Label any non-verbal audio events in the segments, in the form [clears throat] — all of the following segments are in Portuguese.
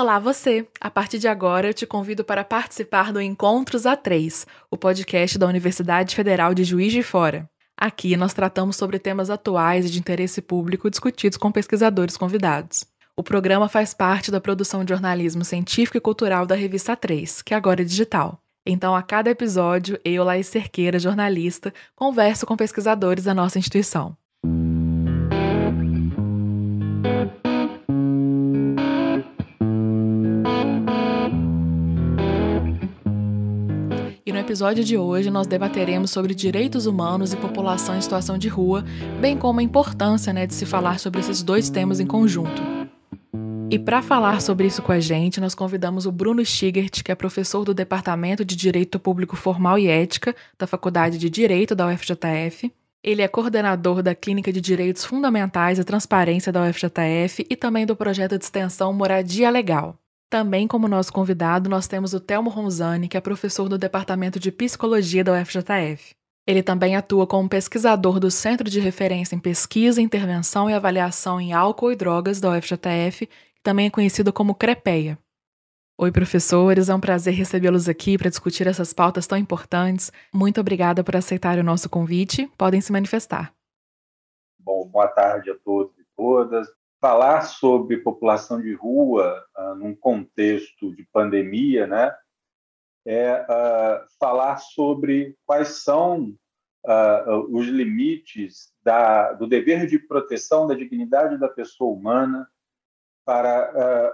Olá, você! A partir de agora, eu te convido para participar do Encontros A3, o podcast da Universidade Federal de Juiz de Fora. Aqui nós tratamos sobre temas atuais e de interesse público discutidos com pesquisadores convidados. O programa faz parte da produção de jornalismo científico e cultural da revista 3, que agora é digital. Então, a cada episódio, eu, Laís Cerqueira, jornalista, converso com pesquisadores da nossa instituição. Episódio de hoje nós debateremos sobre direitos humanos e população em situação de rua, bem como a importância né, de se falar sobre esses dois temas em conjunto. E para falar sobre isso com a gente, nós convidamos o Bruno Stigert, que é professor do Departamento de Direito Público Formal e Ética da Faculdade de Direito da UFJF. Ele é coordenador da Clínica de Direitos Fundamentais e Transparência da UFJF e também do projeto de extensão Moradia Legal. Também como nosso convidado, nós temos o Telmo Ronzani, que é professor do Departamento de Psicologia da UFJF. Ele também atua como pesquisador do Centro de Referência em Pesquisa, Intervenção e Avaliação em Álcool e Drogas da UFJF também é conhecido como CREPEA. Oi, professores, é um prazer recebê-los aqui para discutir essas pautas tão importantes. Muito obrigada por aceitar o nosso convite. Podem se manifestar. Bom, boa tarde a todos e todas. Falar sobre população de rua uh, num contexto de pandemia, né, é uh, falar sobre quais são uh, os limites da, do dever de proteção da dignidade da pessoa humana, para,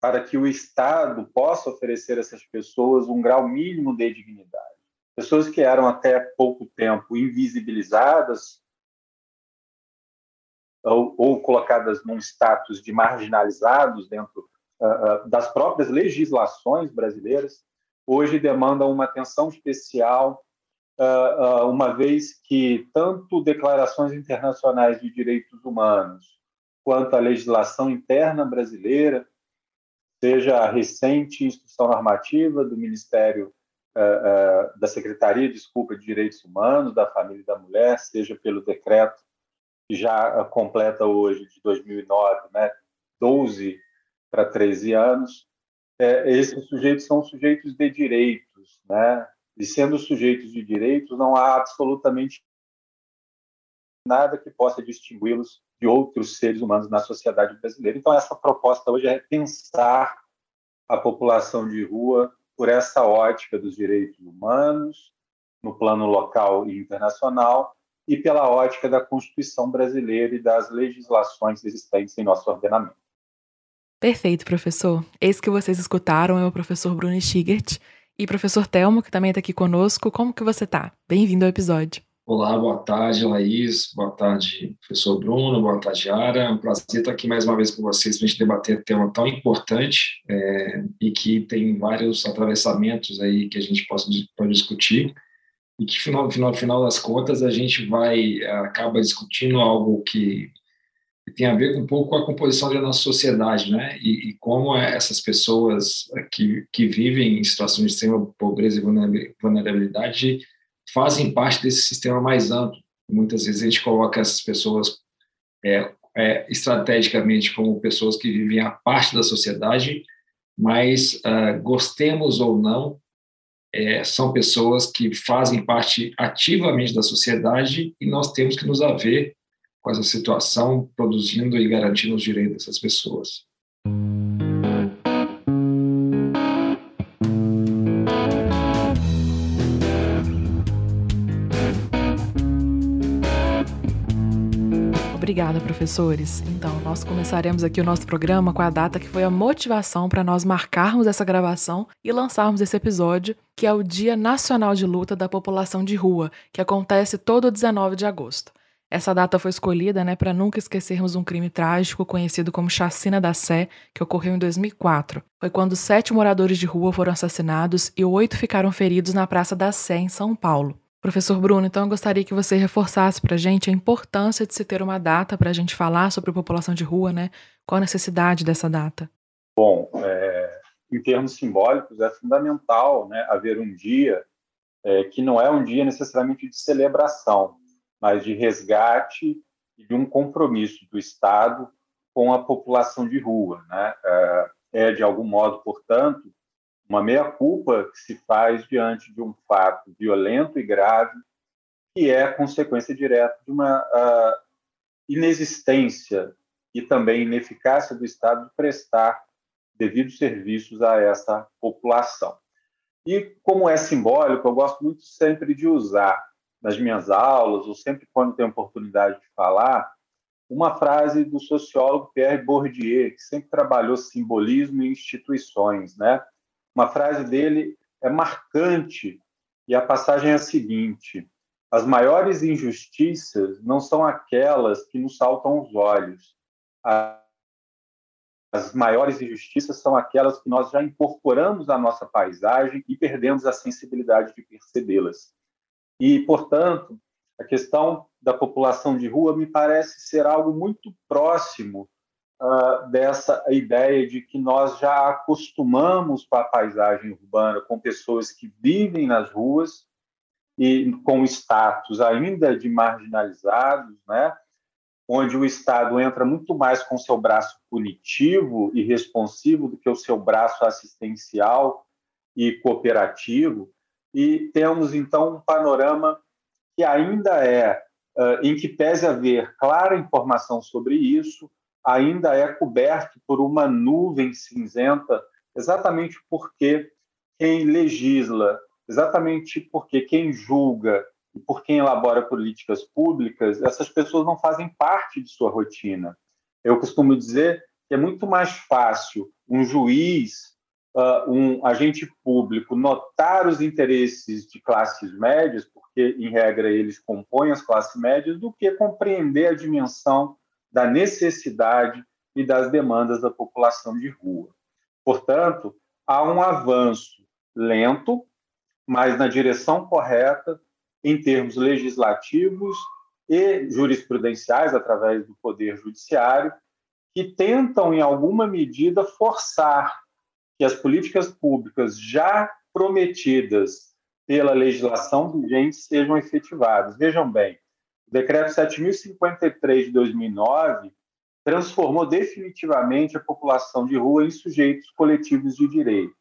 para que o Estado possa oferecer a essas pessoas um grau mínimo de dignidade. Pessoas que eram até pouco tempo invisibilizadas ou, ou colocadas num status de marginalizados dentro uh, das próprias legislações brasileiras, hoje demandam uma atenção especial, uh, uma vez que tanto declarações internacionais de direitos humanos quanto à legislação interna brasileira, seja a recente instrução normativa do Ministério uh, uh, da Secretaria, desculpa, de Direitos Humanos, da Família e da Mulher, seja pelo decreto que já uh, completa hoje, de 2009, né, 12 para 13 anos, é, esses sujeitos são sujeitos de direitos, né? E sendo sujeitos de direitos, não há absolutamente nada que possa distingui-los de outros seres humanos na sociedade brasileira. Então, essa proposta hoje é pensar a população de rua por essa ótica dos direitos humanos, no plano local e internacional, e pela ótica da Constituição brasileira e das legislações existentes em nosso ordenamento. Perfeito, professor. Esse que vocês escutaram é o professor Bruno Stigert e professor Telmo, que também está aqui conosco. Como que você está? Bem-vindo ao episódio. Olá, boa tarde, Laís, boa tarde, professor Bruno, boa tarde, Ara. É um prazer estar aqui mais uma vez com vocês para a gente debater um tema tão importante é, e que tem vários atravessamentos aí que a gente possa, pode discutir e que, final, final, final das contas, a gente vai, acaba discutindo algo que, tem a ver um pouco com a composição da nossa sociedade, né? E, e como essas pessoas que, que vivem em situações de extrema pobreza e vulnerabilidade fazem parte desse sistema mais amplo. Muitas vezes a gente coloca essas pessoas é, é, estrategicamente como pessoas que vivem a parte da sociedade, mas uh, gostemos ou não, é, são pessoas que fazem parte ativamente da sociedade e nós temos que nos haver com essa situação, produzindo e garantindo os direitos dessas pessoas. Obrigada, professores. Então, nós começaremos aqui o nosso programa com a data que foi a motivação para nós marcarmos essa gravação e lançarmos esse episódio, que é o Dia Nacional de Luta da População de Rua, que acontece todo 19 de agosto. Essa data foi escolhida né, para nunca esquecermos um crime trágico conhecido como Chacina da Sé, que ocorreu em 2004. Foi quando sete moradores de rua foram assassinados e oito ficaram feridos na Praça da Sé, em São Paulo. Professor Bruno, então eu gostaria que você reforçasse para a gente a importância de se ter uma data para a gente falar sobre população de rua, né? Qual a necessidade dessa data? Bom, é, em termos simbólicos, é fundamental né, haver um dia é, que não é um dia necessariamente de celebração, mas de resgate e de um compromisso do Estado com a população de rua. Né? É, é, de algum modo, portanto, uma meia-culpa que se faz diante de um fato violento e grave, que é consequência direta de uma uh, inexistência e também ineficácia do Estado de prestar devidos serviços a essa população. E como é simbólico, eu gosto muito sempre de usar nas minhas aulas, ou sempre quando tenho oportunidade de falar, uma frase do sociólogo Pierre Bourdieu, que sempre trabalhou simbolismo e instituições, né? Uma frase dele é marcante e a passagem é a seguinte: as maiores injustiças não são aquelas que nos saltam aos olhos. As maiores injustiças são aquelas que nós já incorporamos à nossa paisagem e perdemos a sensibilidade de percebê-las. E, portanto, a questão da população de rua me parece ser algo muito próximo uh, dessa ideia de que nós já acostumamos com a paisagem urbana, com pessoas que vivem nas ruas e com status ainda de marginalizados, né? onde o Estado entra muito mais com seu braço punitivo e responsivo do que o seu braço assistencial e cooperativo, e temos então um panorama que ainda é, uh, em que pese haver clara informação sobre isso, ainda é coberto por uma nuvem cinzenta, exatamente porque quem legisla, exatamente porque quem julga e por quem elabora políticas públicas, essas pessoas não fazem parte de sua rotina. Eu costumo dizer que é muito mais fácil um juiz uh, um agente público notar os interesses de classes médias, porque, em regra, eles compõem as classes médias, do que compreender a dimensão da necessidade e das demandas da população de rua. Portanto, há um avanço lento, mas na direção correta, em termos legislativos e jurisprudenciais, através do Poder Judiciário, que tentam, em alguma medida, forçar que as políticas públicas já prometidas pela legislação vigente sejam efetivadas. Vejam bem, o decreto 7053 de 2009 transformou definitivamente a população de rua em sujeitos coletivos de direito.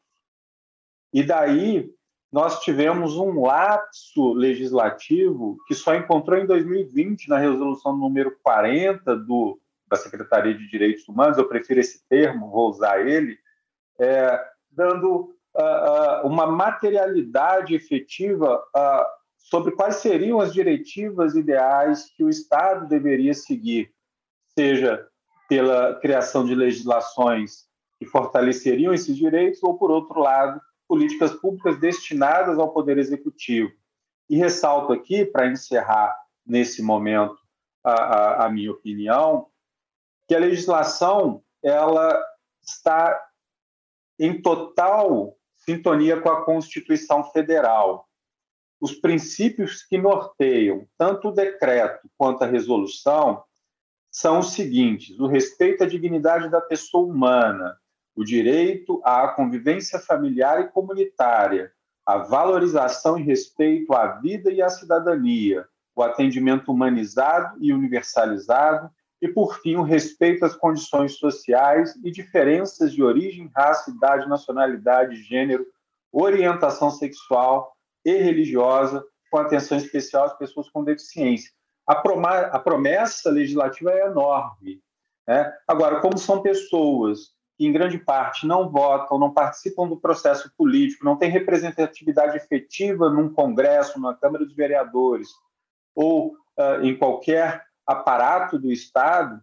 E daí nós tivemos um lapso legislativo que só encontrou em 2020 na resolução número 40 do, da Secretaria de Direitos Humanos, eu prefiro esse termo, vou usar ele, é, dando uh, uh, uma materialidade efetiva uh, sobre quais seriam as diretivas ideais que o Estado deveria seguir, seja pela criação de legislações que fortaleceriam esses direitos, ou, por outro lado, políticas públicas destinadas ao Poder Executivo. E ressalto aqui, para encerrar nesse momento a, a, a minha opinião, que a legislação ela está em total sintonia com a Constituição Federal. Os princípios que norteiam tanto o decreto quanto a resolução são os seguintes: o respeito à dignidade da pessoa humana, o direito à convivência familiar e comunitária, a valorização e respeito à vida e à cidadania, o atendimento humanizado e universalizado e, por fim, o respeito às condições sociais e diferenças de origem, raça, idade, nacionalidade, gênero, orientação sexual e religiosa, com atenção especial às pessoas com deficiência. A, a promessa legislativa é enorme. Né? Agora, como são pessoas que, em grande parte, não votam, não participam do processo político, não têm representatividade efetiva num Congresso, na Câmara dos Vereadores, ou uh, em qualquer aparato do Estado,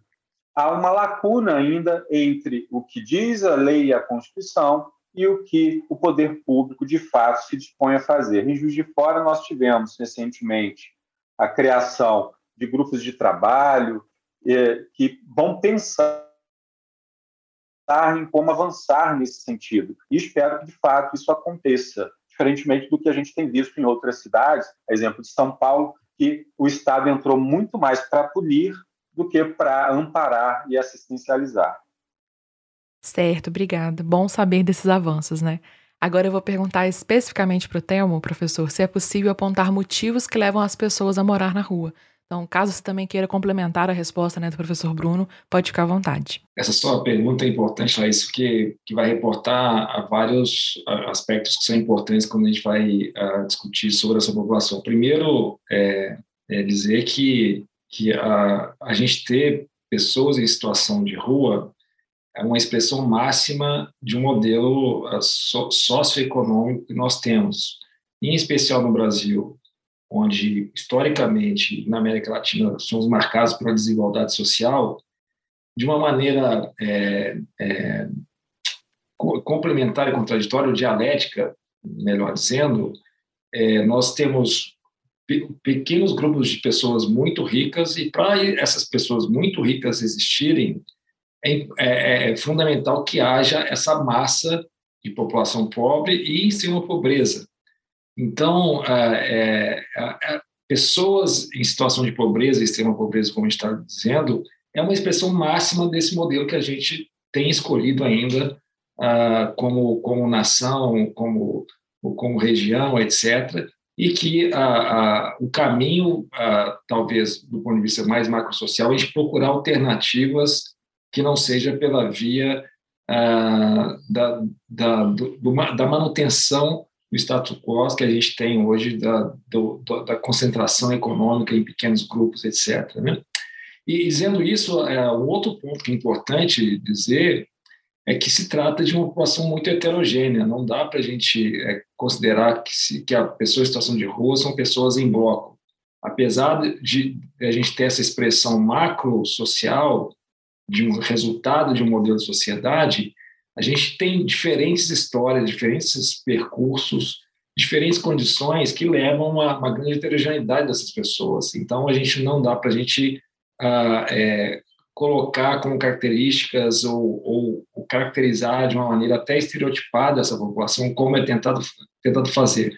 há uma lacuna ainda entre o que diz a lei e a Constituição e o que o poder público de fato se dispõe a fazer. Em Juiz de Fora, nós tivemos recentemente a criação de grupos de trabalho eh, que vão pensar em como avançar nesse sentido. E espero que, de fato, isso aconteça, diferentemente do que a gente tem visto em outras cidades, exemplo de São Paulo, que o Estado entrou muito mais para punir do que para amparar e assistencializar. Certo, obrigada. Bom saber desses avanços, né? Agora eu vou perguntar especificamente para o Telmo, professor, se é possível apontar motivos que levam as pessoas a morar na rua. Então, caso você também queira complementar a resposta né, do professor Bruno, pode ficar à vontade. Essa sua pergunta é importante, Laís, porque que vai reportar a vários aspectos que são importantes quando a gente vai uh, discutir sobre essa população. Primeiro, é, é dizer que, que a, a gente ter pessoas em situação de rua é uma expressão máxima de um modelo uh, socioeconômico que nós temos, em especial no Brasil onde historicamente na América Latina somos marcados pela desigualdade social, de uma maneira é, é, complementar e contraditória, ou dialética, melhor dizendo, é, nós temos pequenos grupos de pessoas muito ricas e para essas pessoas muito ricas existirem é, é, é, fundamental que haja essa massa de população pobre e uma pobreza então, é, é, pessoas em situação de pobreza, extrema pobreza, como a gente está dizendo, é uma expressão máxima desse modelo que a gente tem escolhido ainda uh, como, como nação, como, como região, etc., e que uh, uh, o caminho, talvez do ponto de vista mais macrosocial, é a gente procurar alternativas que não seja pela via da, da, do, da manutenção do status quo que a gente tem hoje da, do, da concentração econômica em pequenos grupos, etc. Né? E dizendo isso, é, um outro ponto que é importante dizer é que se trata de uma população muito heterogênea. Não dá para a gente é, considerar que, se, que a pessoa em situação de rua são pessoas em bloco. Apesar de, de a gente ter essa expressão macro-social, de um resultado de um modelo de sociedade, a gente tem diferentes histórias, diferentes percursos, diferentes condições que levam a uma grande heterogeneidade dessas pessoas. Então, a gente não dá para a gente ah, é, colocar como características ou, ou, ou, caracterizar de uma maneira até estereotipada essa população, como é tentado, tentado fazer.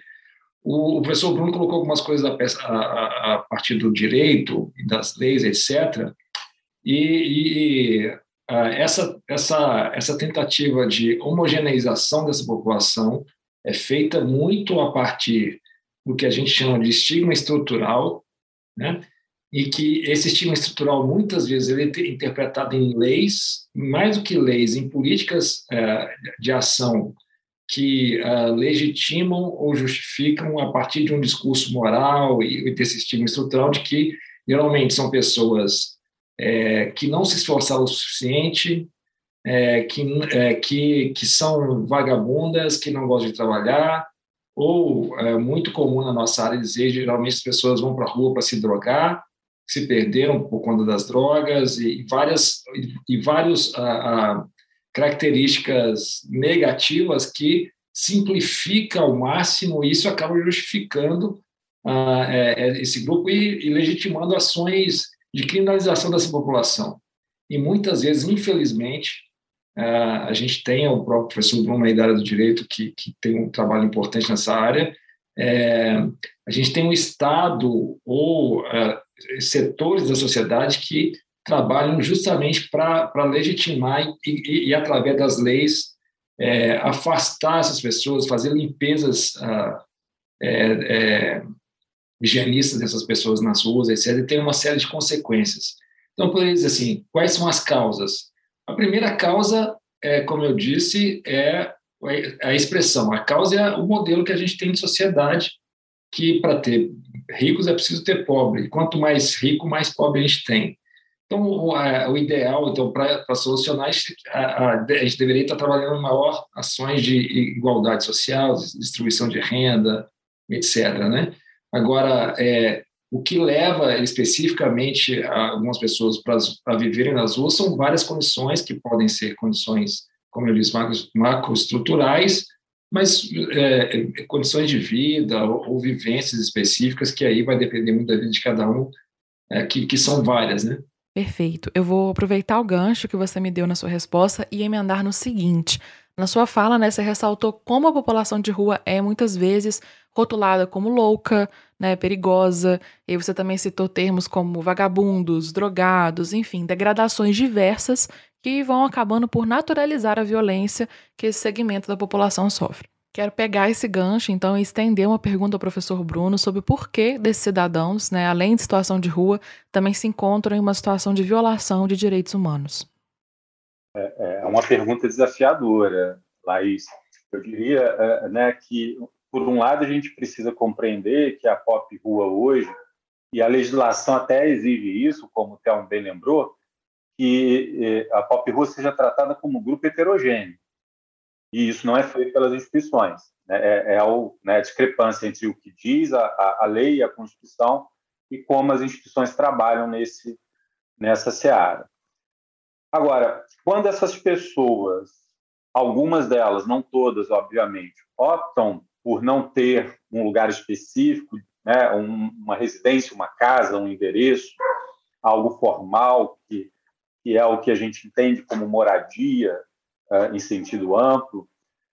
O, professor Bruno colocou algumas coisas a, a, a, partir do direito das leis, etc., e, e ah, essa, essa, essa tentativa de homogeneização dessa população é feita muito a partir do que a gente chama de estigma estrutural, né? e que esse estigma estrutural, muitas vezes, ele é interpretado em leis, mais do que leis, em políticas uh, de ação que uh, legitimam ou justificam a partir de um discurso moral e desse estigma estrutural de que, geralmente, são pessoas é, que não se esforçaram o suficiente, é, que, é, que, que são vagabundas, que não gostam de trabalhar, ou é muito comum na nossa área dizer, geralmente as pessoas vão para a rua para se drogar, se perderam por conta das drogas e, várias e, e vários características negativas que simplifica ao máximo e isso acaba justificando é, é, esse grupo e, e legitimando ações de criminalização dessa população. E muitas vezes, infelizmente, a gente tem o próprio professor Bruno da área do direito, que, que tem um trabalho importante nessa área, é, a gente tem um Estado ou é, setores da sociedade que trabalham justamente para legitimar e, e, e, através das leis, é, afastar essas pessoas, fazer limpezas ah, é, é, higienistas dessas pessoas nas ruas, etc., tem uma série de consequências. Então, poderia dizer assim, quais são as causas? A primeira causa, é, como eu disse, é a expressão. A causa é o modelo que a gente tem de sociedade, que para ter ricos é preciso ter pobre. Quanto mais rico, mais pobre a gente tem. Então, o, a, o ideal, então, para solucionar, a, a, a, gente deveria estar trabalhando maior ações de igualdade social, distribuição de renda, etc. Né? Agora, é, o que leva especificamente algumas pessoas para viverem nas ruas são várias condições, que podem ser condições, como eu disse, macroestruturais, mas é, é, condições de vida ou, ou, vivências específicas, que aí vai depender muito da vida de cada um, é, que, que são várias, né? Perfeito. Eu vou aproveitar o gancho que você me deu na sua resposta e emendar no seguinte. Na sua fala, né, você ressaltou como a população de rua é muitas vezes rotulada como louca, né, perigosa. E você também citou termos como vagabundos, drogados, enfim, degradações diversas que vão acabando por naturalizar a violência que esse segmento da população sofre. Quero pegar esse gancho, então, e estender uma pergunta ao professor Bruno sobre o porquê desses cidadãos, né, além de situação de rua, também se encontram em uma situação de violação de direitos humanos. É, é uma pergunta desafiadora, Laís. Eu diria é, né, que, por um lado, a gente precisa compreender que a pop rua hoje, e a legislação até exige isso, como o Thelmo bem lembrou, que é, a pop rua seja tratada como um grupo heterogêneo e isso não é feito pelas instituições. Né? É, é a, né, a discrepância entre o que diz a, a, lei e a Constituição e como as instituições trabalham nesse, nessa seara. Agora, quando essas pessoas, algumas delas, não todas, obviamente, optam por não ter um lugar específico, né, um, uma residência, uma casa, um endereço, algo formal, que, que é o que a gente entende como moradia, em sentido amplo,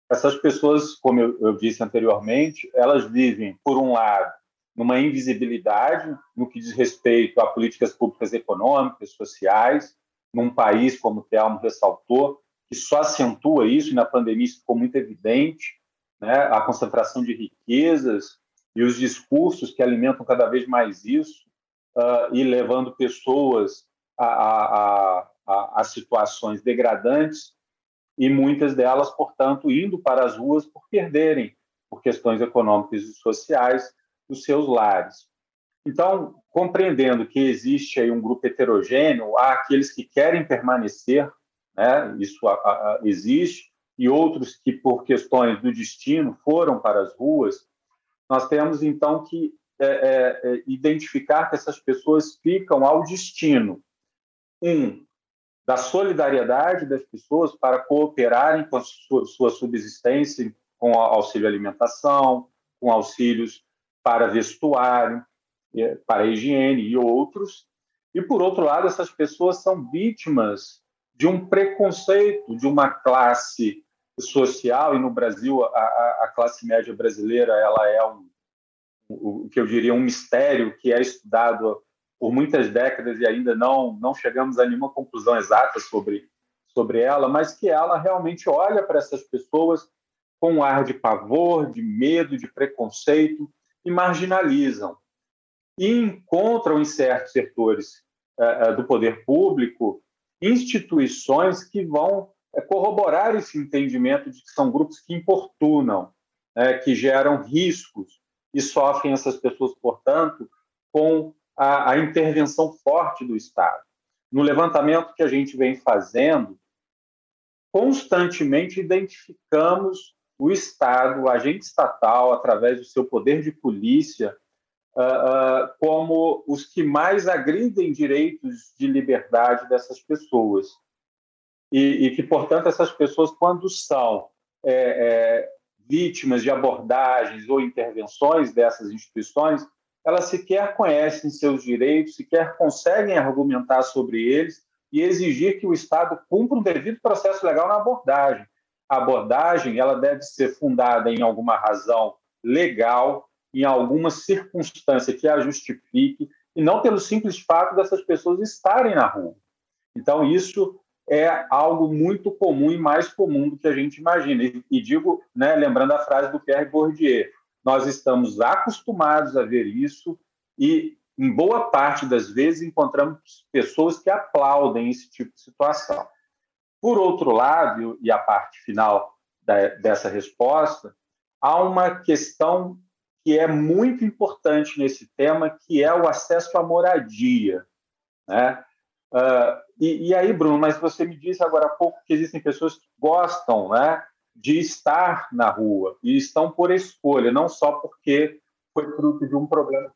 essas pessoas, como eu, eu disse anteriormente, elas vivem, por um lado, numa invisibilidade no que diz respeito a políticas públicas econômicas, sociais, num país, como o Telmo ressaltou, que só acentua isso, e na pandemia isso ficou muito evidente, né? a concentração de riquezas e os discursos que alimentam cada vez mais isso, uh, e levando pessoas a, a, a, a situações degradantes e muitas delas, portanto, indo para as ruas por perderem, por questões econômicas e sociais, os seus lares. Então, compreendendo que existe aí um grupo heterogêneo, há aqueles que querem permanecer, né, isso a, a, existe, e outros que, por questões do destino, foram para as ruas, nós temos então que é, é, é identificar que essas pessoas ficam ao destino. Um, da solidariedade das pessoas para cooperarem com a sua, sua subsistência, com auxílio alimentação, com auxílios para vestuário, para higiene e outros. E, por outro lado, essas pessoas são vítimas de um preconceito de uma classe social, e no Brasil, a, a classe média brasileira ela é um, o que eu diria um mistério que é estudado por muitas décadas e ainda não não chegamos a nenhuma conclusão exata sobre sobre ela, mas que ela realmente olha para essas pessoas com um ar de pavor, de medo, de preconceito e marginalizam. E encontram em certos setores uh, do poder público instituições que vão uh, corroborar esse entendimento de que são grupos que importunam, uh, que geram riscos e sofrem essas pessoas, portanto, com a intervenção forte do Estado. No levantamento que a gente vem fazendo, constantemente identificamos o Estado, o agente estatal, através do seu poder de polícia, uh, uh, como os que mais agridem direitos de liberdade dessas pessoas. E, e que, portanto, essas pessoas, quando são é, é, vítimas de abordagens ou intervenções dessas instituições, elas sequer conhecem seus direitos, sequer conseguem argumentar sobre eles e exigir que o Estado cumpra um devido processo legal na abordagem. A abordagem ela deve ser fundada em alguma razão legal, em alguma circunstância que a justifique, e não pelo simples fato dessas pessoas estarem na rua. Então, isso é algo muito comum e mais comum do que a gente imagina. E, digo, né, lembrando a frase do Pierre Bourdieu, nós estamos acostumados a ver isso e, em boa parte das vezes, encontramos pessoas que aplaudem esse tipo de situação. Por outro lado, e a parte final da, dessa resposta, há uma questão que é muito importante nesse tema, que é o acesso à moradia. Né? Uh, e, e, aí, Bruno, mas você me disse agora há pouco que existem pessoas que gostam né, de estar na rua e estão por escolha, não só porque foi fruto de um problema.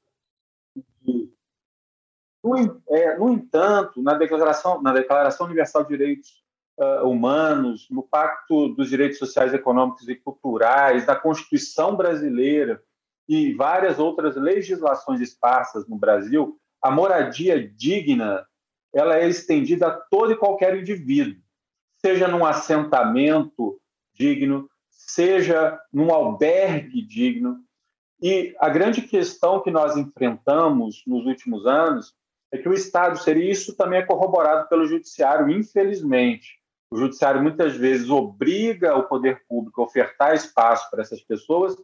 No, é, no entanto, na Declaração, na Declaração Universal de Direitos uh, Humanos, no Pacto dos Direitos Sociais, Econômicos e Culturais, da Constituição Brasileira e várias outras legislações esparsas no Brasil, a moradia digna ela é estendida a todo e qualquer indivíduo, seja num assentamento digno, seja num albergue digno. E a grande questão que nós enfrentamos nos últimos anos é que o Estado seria isso também é corroborado pelo judiciário, infelizmente. O judiciário muitas vezes obriga o poder público a ofertar espaço para essas pessoas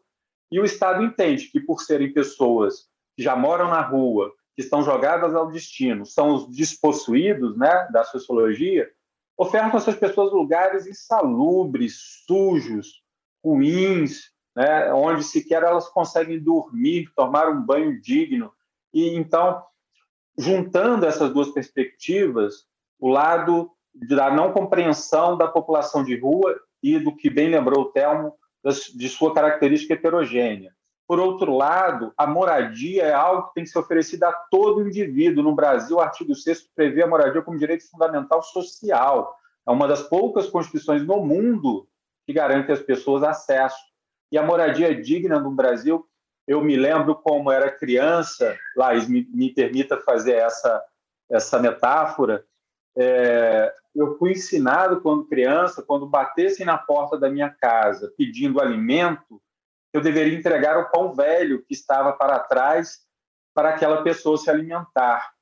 e o Estado entende que, por serem pessoas que já moram na rua, que estão jogadas ao destino, são os despossuídos né, da sociologia, ofertam essas pessoas lugares insalubres, sujos, ruins, né, onde sequer elas conseguem dormir, tomar um banho digno. E então, juntando essas duas perspectivas, o lado da não compreensão da população de rua e do que bem lembrou o Telmo, de sua característica heterogênea. Por outro lado, a moradia é algo que tem que ser oferecida a todo indivíduo. No Brasil, o artigo 6 prevê a moradia como direito fundamental social. É uma das poucas constituições no mundo que garante às pessoas acesso. E a moradia digna no Brasil, eu me lembro como era criança, Laís, me, me permita fazer essa, essa metáfora, é, eu fui ensinado quando criança, quando batessem na porta da minha casa pedindo alimento, eu deveria entregar o pão velho que estava para trás para aquela pessoa se alimentar.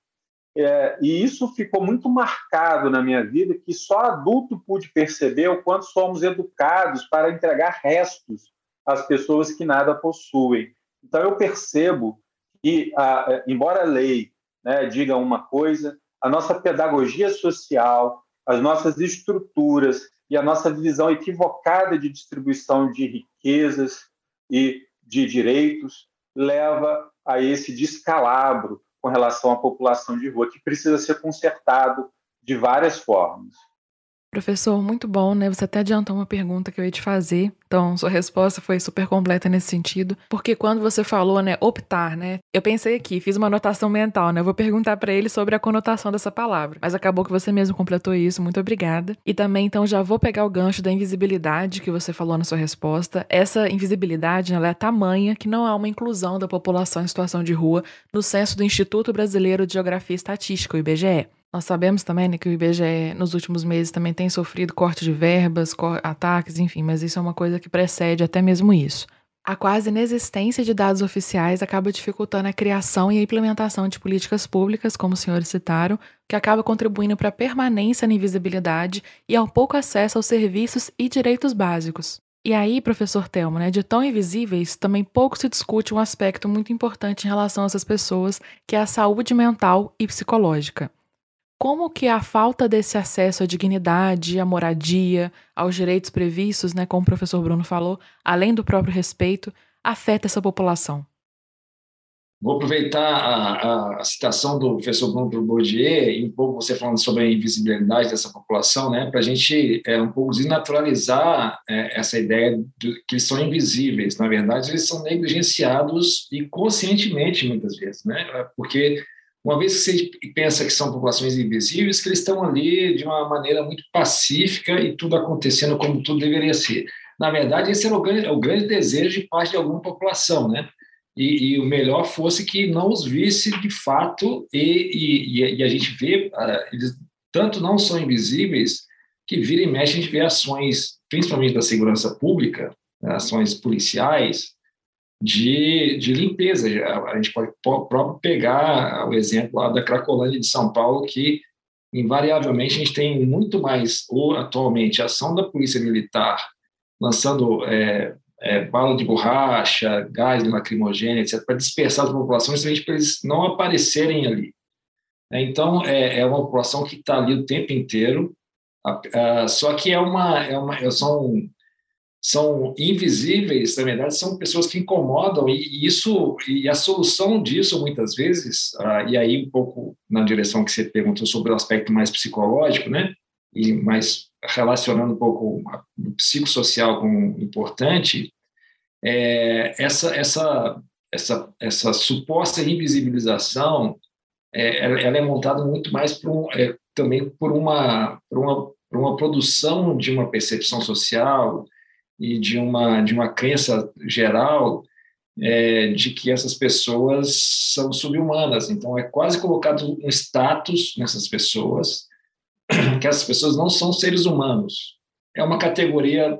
É, e isso ficou muito marcado na minha vida, que só adulto pude perceber o quanto somos educados para entregar restos às pessoas que nada possuem. Então eu percebo que, a, embora a lei né, diga uma coisa, a nossa pedagogia social, as nossas estruturas e a nossa visão equivocada de distribuição de riquezas e de direitos leva a esse descalabro com relação à população de rua, que precisa ser consertado de várias formas. Professor, muito bom, né? Você até adiantou uma pergunta que eu ia te fazer. Então, sua resposta foi super completa nesse sentido. Porque quando você falou, né, optar, né? Eu pensei aqui, fiz uma anotação mental, né? Eu vou perguntar para ele sobre a conotação dessa palavra. Mas acabou que você mesmo completou isso. Muito obrigada. E também, então, já vou pegar o gancho da invisibilidade que você falou na sua resposta. Essa invisibilidade, ela é tamanha que não há uma inclusão da população em situação de rua no censo do Instituto Brasileiro de Geografia e Estatística, o IBGE. Nós sabemos também né, que o IBGE nos últimos meses também tem sofrido corte de verbas, ataques, enfim, mas isso é uma coisa que precede até mesmo isso. A quase inexistência de dados oficiais acaba dificultando a criação e a implementação de políticas públicas, como os senhores citaram, que acaba contribuindo para a permanência na invisibilidade e ao pouco acesso aos serviços e direitos básicos. E aí, professor Telmo, né, de tão invisíveis, também pouco se discute um aspecto muito importante em relação a essas pessoas, que é a saúde mental e psicológica como que a falta desse acesso à dignidade, à moradia, aos direitos previstos, né, como o professor Bruno falou, além do próprio respeito, afeta essa população? Vou aproveitar a, a, citação do professor Bruno Bourdieu e um pouco você falando sobre a invisibilidade dessa população, né, para a gente é, um pouco desnaturalizar é, essa ideia de que eles são invisíveis. Na verdade, eles são negligenciados e conscientemente, muitas vezes, né, porque uma vez que você pensa que são populações invisíveis, que eles estão ali de uma maneira muito pacífica e tudo acontecendo como tudo deveria ser. Na verdade, esse era o grande, o grande desejo de parte de alguma população, né? E, e, o melhor fosse que não os visse de fato, e, e, e a gente vê, uh, eles tanto não são invisíveis, que vira e mexe a gente vê ações, principalmente da segurança pública, né, ações policiais, de, de limpeza. A gente pode próprio pegar o exemplo lá da Cracolândia de São Paulo, que invariavelmente a gente tem muito mais, ou atualmente, ação da Polícia Militar lançando é, é, bala de borracha, gás lacrimogêneo, etc., para dispersar as populações, para eles não aparecerem ali. Então, é, é uma população que está ali o tempo inteiro, só que é uma, é uma, são são invisíveis, na verdade, são pessoas que incomodam e, isso e a solução disso muitas vezes, ah, e aí um pouco na direção que você perguntou sobre o aspecto mais psicológico, né? E mais relacionando um pouco o psicossocial com importante, é, essa essa essa essa suposta invisibilização, é, ela, ela, é montada muito mais por é, também por uma por uma por uma produção de uma percepção social e de uma, de uma crença geral é, de que essas pessoas são subhumanas. Então, é quase colocado um status nessas pessoas, [clears throat] que essas pessoas não são seres humanos. É uma categoria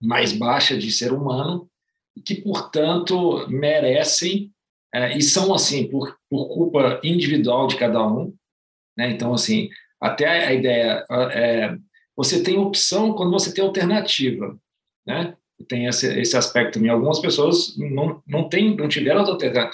mais baixa de ser humano, que, portanto, merecem, é, e são assim, por, por culpa individual de cada um. Né? Então, assim, até a ideia é, você tem opção quando você tem alternativa, né? Tem esse, esse aspecto também. Algumas pessoas não, não, tem, não tiveram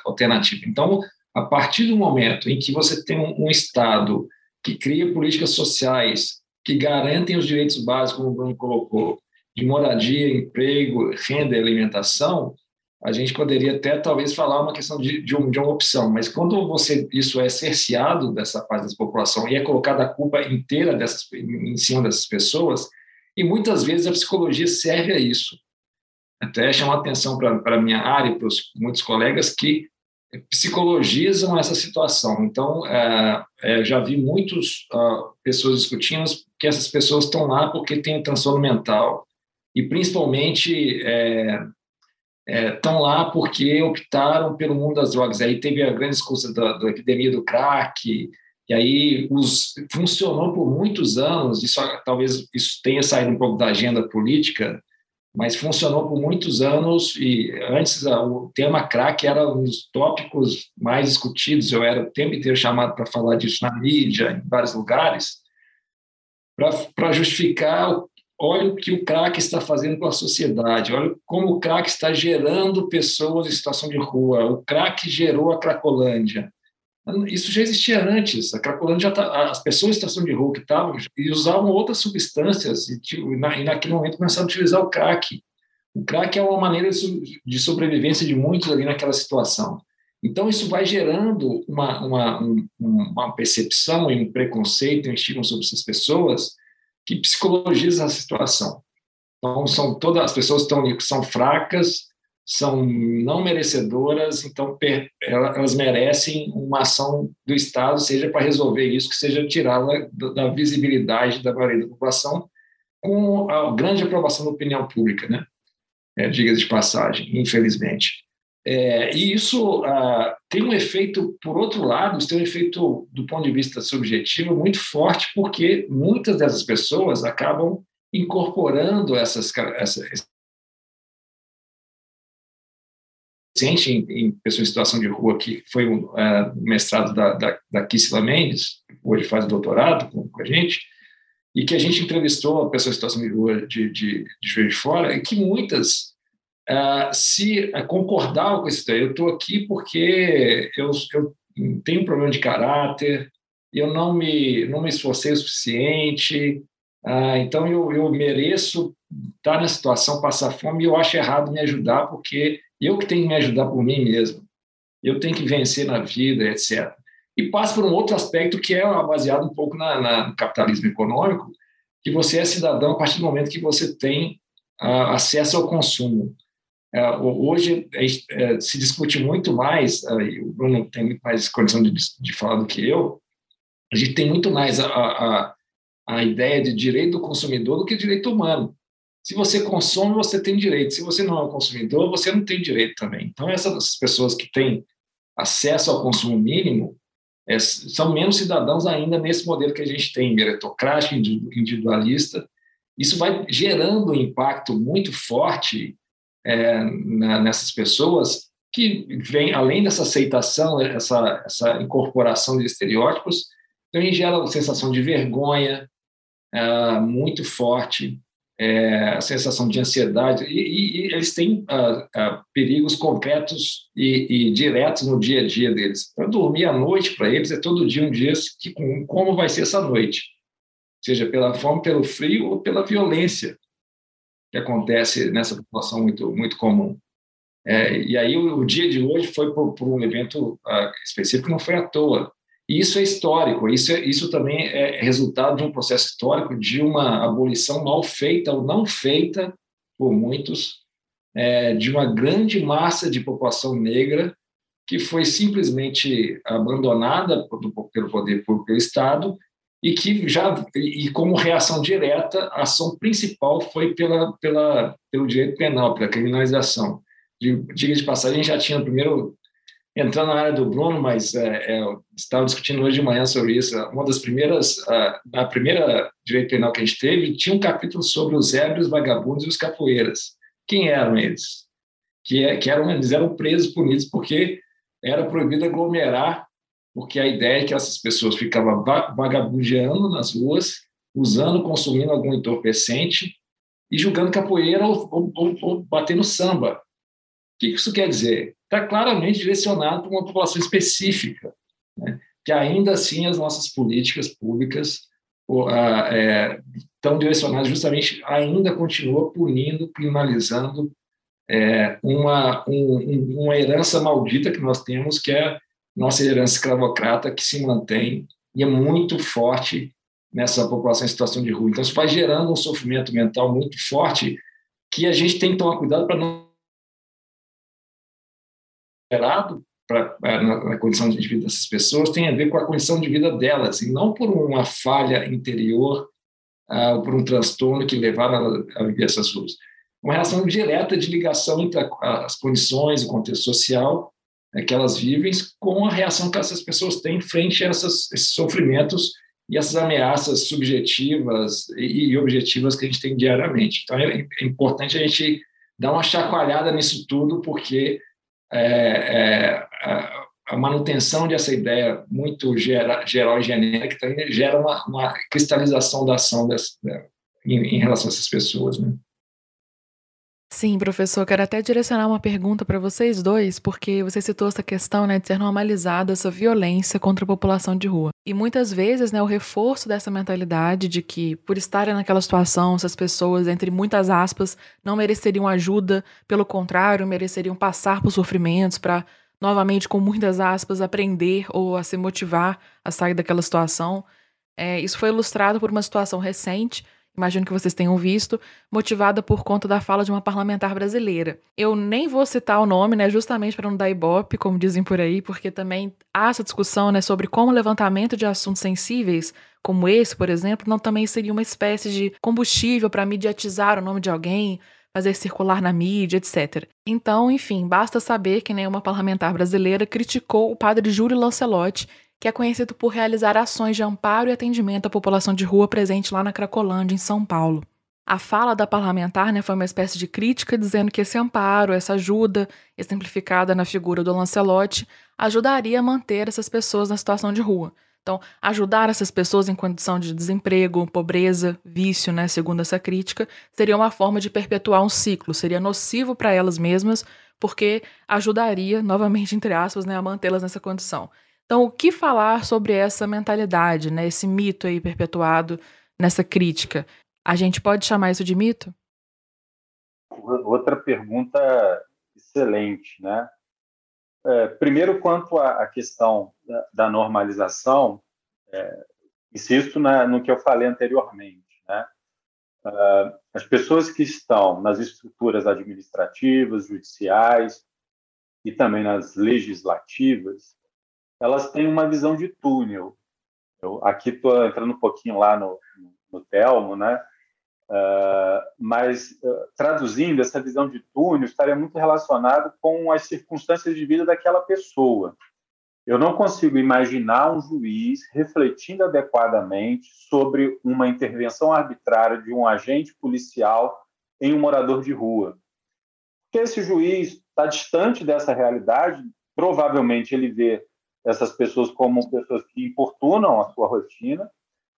alternativa. Então, a partir do momento em que você tem um, um Estado que cria políticas sociais que garantem os direitos básicos, como o Bruno colocou, de moradia, emprego, renda e alimentação, a gente poderia até talvez falar uma questão de, de, um, de uma opção, mas quando você isso é cerceado dessa parte da população e é colocada a culpa inteira dessas, em cima dessas pessoas, e muitas vezes a psicologia serve a isso. Até chamar atenção para a minha área e para os muitos colegas que psicologizam essa situação. Então, é, é, já vi muitas uh, pessoas discutindo que essas pessoas estão lá porque têm transtorno mental e, principalmente, é, estão é, lá porque optaram pelo mundo das drogas. Aí teve a grande discussão da, da, epidemia do crack, e aí os, funcionou por muitos anos, isso talvez isso tenha saído um pouco da agenda política, mas funcionou por muitos anos e antes o tema crack era um dos tópicos mais discutidos, eu era o tempo inteiro chamado para falar disso na mídia, em vários lugares, para justificar olha o que o crack está fazendo com a sociedade, olha como o crack está gerando pessoas em situação de rua, o crack gerou a Cracolândia. Isso já existia antes, a Cracolândia já tá, as pessoas em situação de que estavam e usavam outras substâncias e, e, na, e naquele momento começaram a utilizar o crack. O crack é uma maneira de sobrevivência de muitos ali naquela situação. Então, isso vai gerando uma, uma, uma percepção e um preconceito, um estigma sobre essas pessoas, que psicologiza a situação. Então, são todas as pessoas estão são fracas, são não merecedoras, então elas merecem uma ação do Estado, seja para resolver isso, que seja tirá-la da visibilidade da maioria da população, com a grande aprovação da opinião pública, né? É, diga de passagem, infelizmente. É, e isso ah, tem um efeito, por outro lado, tem um efeito do ponto de vista subjetivo muito forte, porque muitas dessas pessoas acabam incorporando essas, essa, recente em, em pessoas em situação de rua, que foi um uh, mestrado da, da, da Kissila Mendes, hoje faz doutorado com, com, a gente, e que a gente entrevistou pessoas em situação de rua de, de, de de Fora, e que muitas uh, se uh, concordavam com isso. Eu estou aqui porque eu, eu tenho um problema de caráter, eu não me, não me esforcei o suficiente, uh, então eu, eu mereço estar na situação, passar fome, e eu acho errado me ajudar, porque eu que tenho que me ajudar por mim mesmo, eu tenho que vencer na vida, etc. E passa por um outro aspecto que é baseado um pouco na, na, capitalismo econômico, que você é cidadão a partir do momento que você tem acesso ao consumo. É, hoje é, se discute muito mais, e o Bruno tem muito mais condição de, de falar do que eu, a gente tem muito mais a, a, a ideia de direito do consumidor do que direito humano. Se você consome, você tem direito. Se você não é um consumidor, você não tem direito também. Então, essas pessoas que têm acesso ao consumo mínimo é, são menos cidadãos ainda nesse modelo que a gente tem, meritocrático, individualista. Isso vai gerando um impacto muito forte é, na, nessas pessoas que vem além dessa aceitação, essa, essa incorporação de estereótipos, também gera uma sensação de vergonha é, muito forte, é, a sensação de ansiedade, e, e, eles têm ah, ah, perigos concretos e, e, diretos no dia a dia deles. Para dormir à noite, para eles, é todo dia um dia que, como vai ser essa noite, seja pela fome, pelo frio ou pela violência que acontece nessa população muito, muito comum. É, e aí o, o, dia de hoje foi por, por um evento uh, específico, não foi à toa. E isso é histórico, isso, é, isso também é resultado de um processo histórico de uma abolição mal feita ou não feita por muitos, é, de uma grande massa de população negra que foi simplesmente abandonada pelo poder público do Estado e que já e como reação direta a ação principal foi pela, pela pelo direito penal pela criminalização. De, diga de passagem já tinha primeiro entrando na área do Bruno mas é, é, estava discutindo hoje de manhã sobre isso. Uma das primeiras a, primeira direito penal que a gente teve tinha um capítulo sobre os ébrios vagabundos e os capoeiras. Quem eram eles? Que, é, que eram eles eram presos punidos porque era proibido aglomerar porque a ideia é que essas pessoas ficavam vagabundeando nas ruas usando, consumindo algum entorpecente e jogando capoeira ou, ou, ou, ou batendo samba. O que isso quer dizer? Está claramente direcionado para uma população específica, né? que ainda assim as nossas políticas públicas é, estão direcionadas justamente, ainda continua punindo, criminalizando é, uma, um, uma herança maldita que nós temos, que é nossa herança escravocrata, que se mantém e é muito forte nessa população em situação de rua. Então, isso vai gerando um sofrimento mental muito forte que a gente tem que tomar cuidado para não gerado pra, é, na, condição de vida dessas pessoas tem a ver com a condição de vida delas, e não por uma falha interior, uh, por um transtorno que levaram a, viver essas ruas. Uma relação direta de ligação entre a, as condições, o contexto social né, que elas vivem, com a reação que essas pessoas têm frente a essas, esses sofrimentos e essas ameaças subjetivas e, e objetivas que a gente tem diariamente. Então, é, é importante a gente dar uma chacoalhada nisso tudo, porque é, é, a manutenção dessa ideia muito geral, geral e genérica gera uma, uma cristalização da ação dessa, em, em, relação a essas pessoas. Né? Sim, professor, quero até direcionar uma pergunta para vocês dois, porque você citou essa questão né, de ser normalizada essa violência contra a população de rua. E muitas vezes né, o reforço dessa mentalidade de que, por estarem naquela situação, essas pessoas, entre muitas aspas, não mereceriam ajuda, pelo contrário, mereceriam passar por sofrimentos para, novamente, com muitas aspas, aprender ou a se motivar a sair daquela situação. É, isso foi ilustrado por uma situação recente imagino que vocês tenham visto, motivada por conta da fala de uma parlamentar brasileira. Eu nem vou citar o nome, né, justamente para não dar ibope, como dizem por aí, porque também há essa discussão, né, sobre como o levantamento de assuntos sensíveis, como esse, por exemplo, não também seria uma espécie de combustível para mediatizar o nome de alguém, fazer circular na mídia, etc. Então, enfim, basta saber que nenhuma parlamentar brasileira criticou o padre Júlio Lancelotti que é conhecido por realizar ações de amparo e atendimento à população de rua presente lá na Cracolândia, em São Paulo. A fala da parlamentar né, foi uma espécie de crítica, dizendo que esse amparo, essa ajuda, exemplificada na figura do Lancelotti, ajudaria a manter essas pessoas na situação de rua. Então, ajudar essas pessoas em condição de desemprego, pobreza, vício, né, segundo essa crítica, seria uma forma de perpetuar um ciclo, seria nocivo para elas mesmas, porque ajudaria, novamente entre aspas, né, a mantê-las nessa condição. Então, o que falar sobre essa mentalidade, né, esse mito aí perpetuado nessa crítica? A gente pode chamar isso de mito? Outra pergunta excelente, né? É, primeiro, quanto à questão da, da normalização, é, insisto na, no que eu falei anteriormente, né? Uh, as pessoas que estão nas estruturas administrativas, judiciais e também nas legislativas, elas têm uma visão de túnel. Eu aqui estou entrando um pouquinho lá no, no Telmo, né? Uh, mas uh, traduzindo essa visão de túnel estaria muito relacionado com as circunstâncias de vida daquela pessoa. Eu não consigo imaginar um juiz refletindo adequadamente sobre uma intervenção arbitrária de um agente policial em um morador de rua. Porque esse juiz está distante dessa realidade, provavelmente ele vê essas pessoas como pessoas que importunam a sua rotina,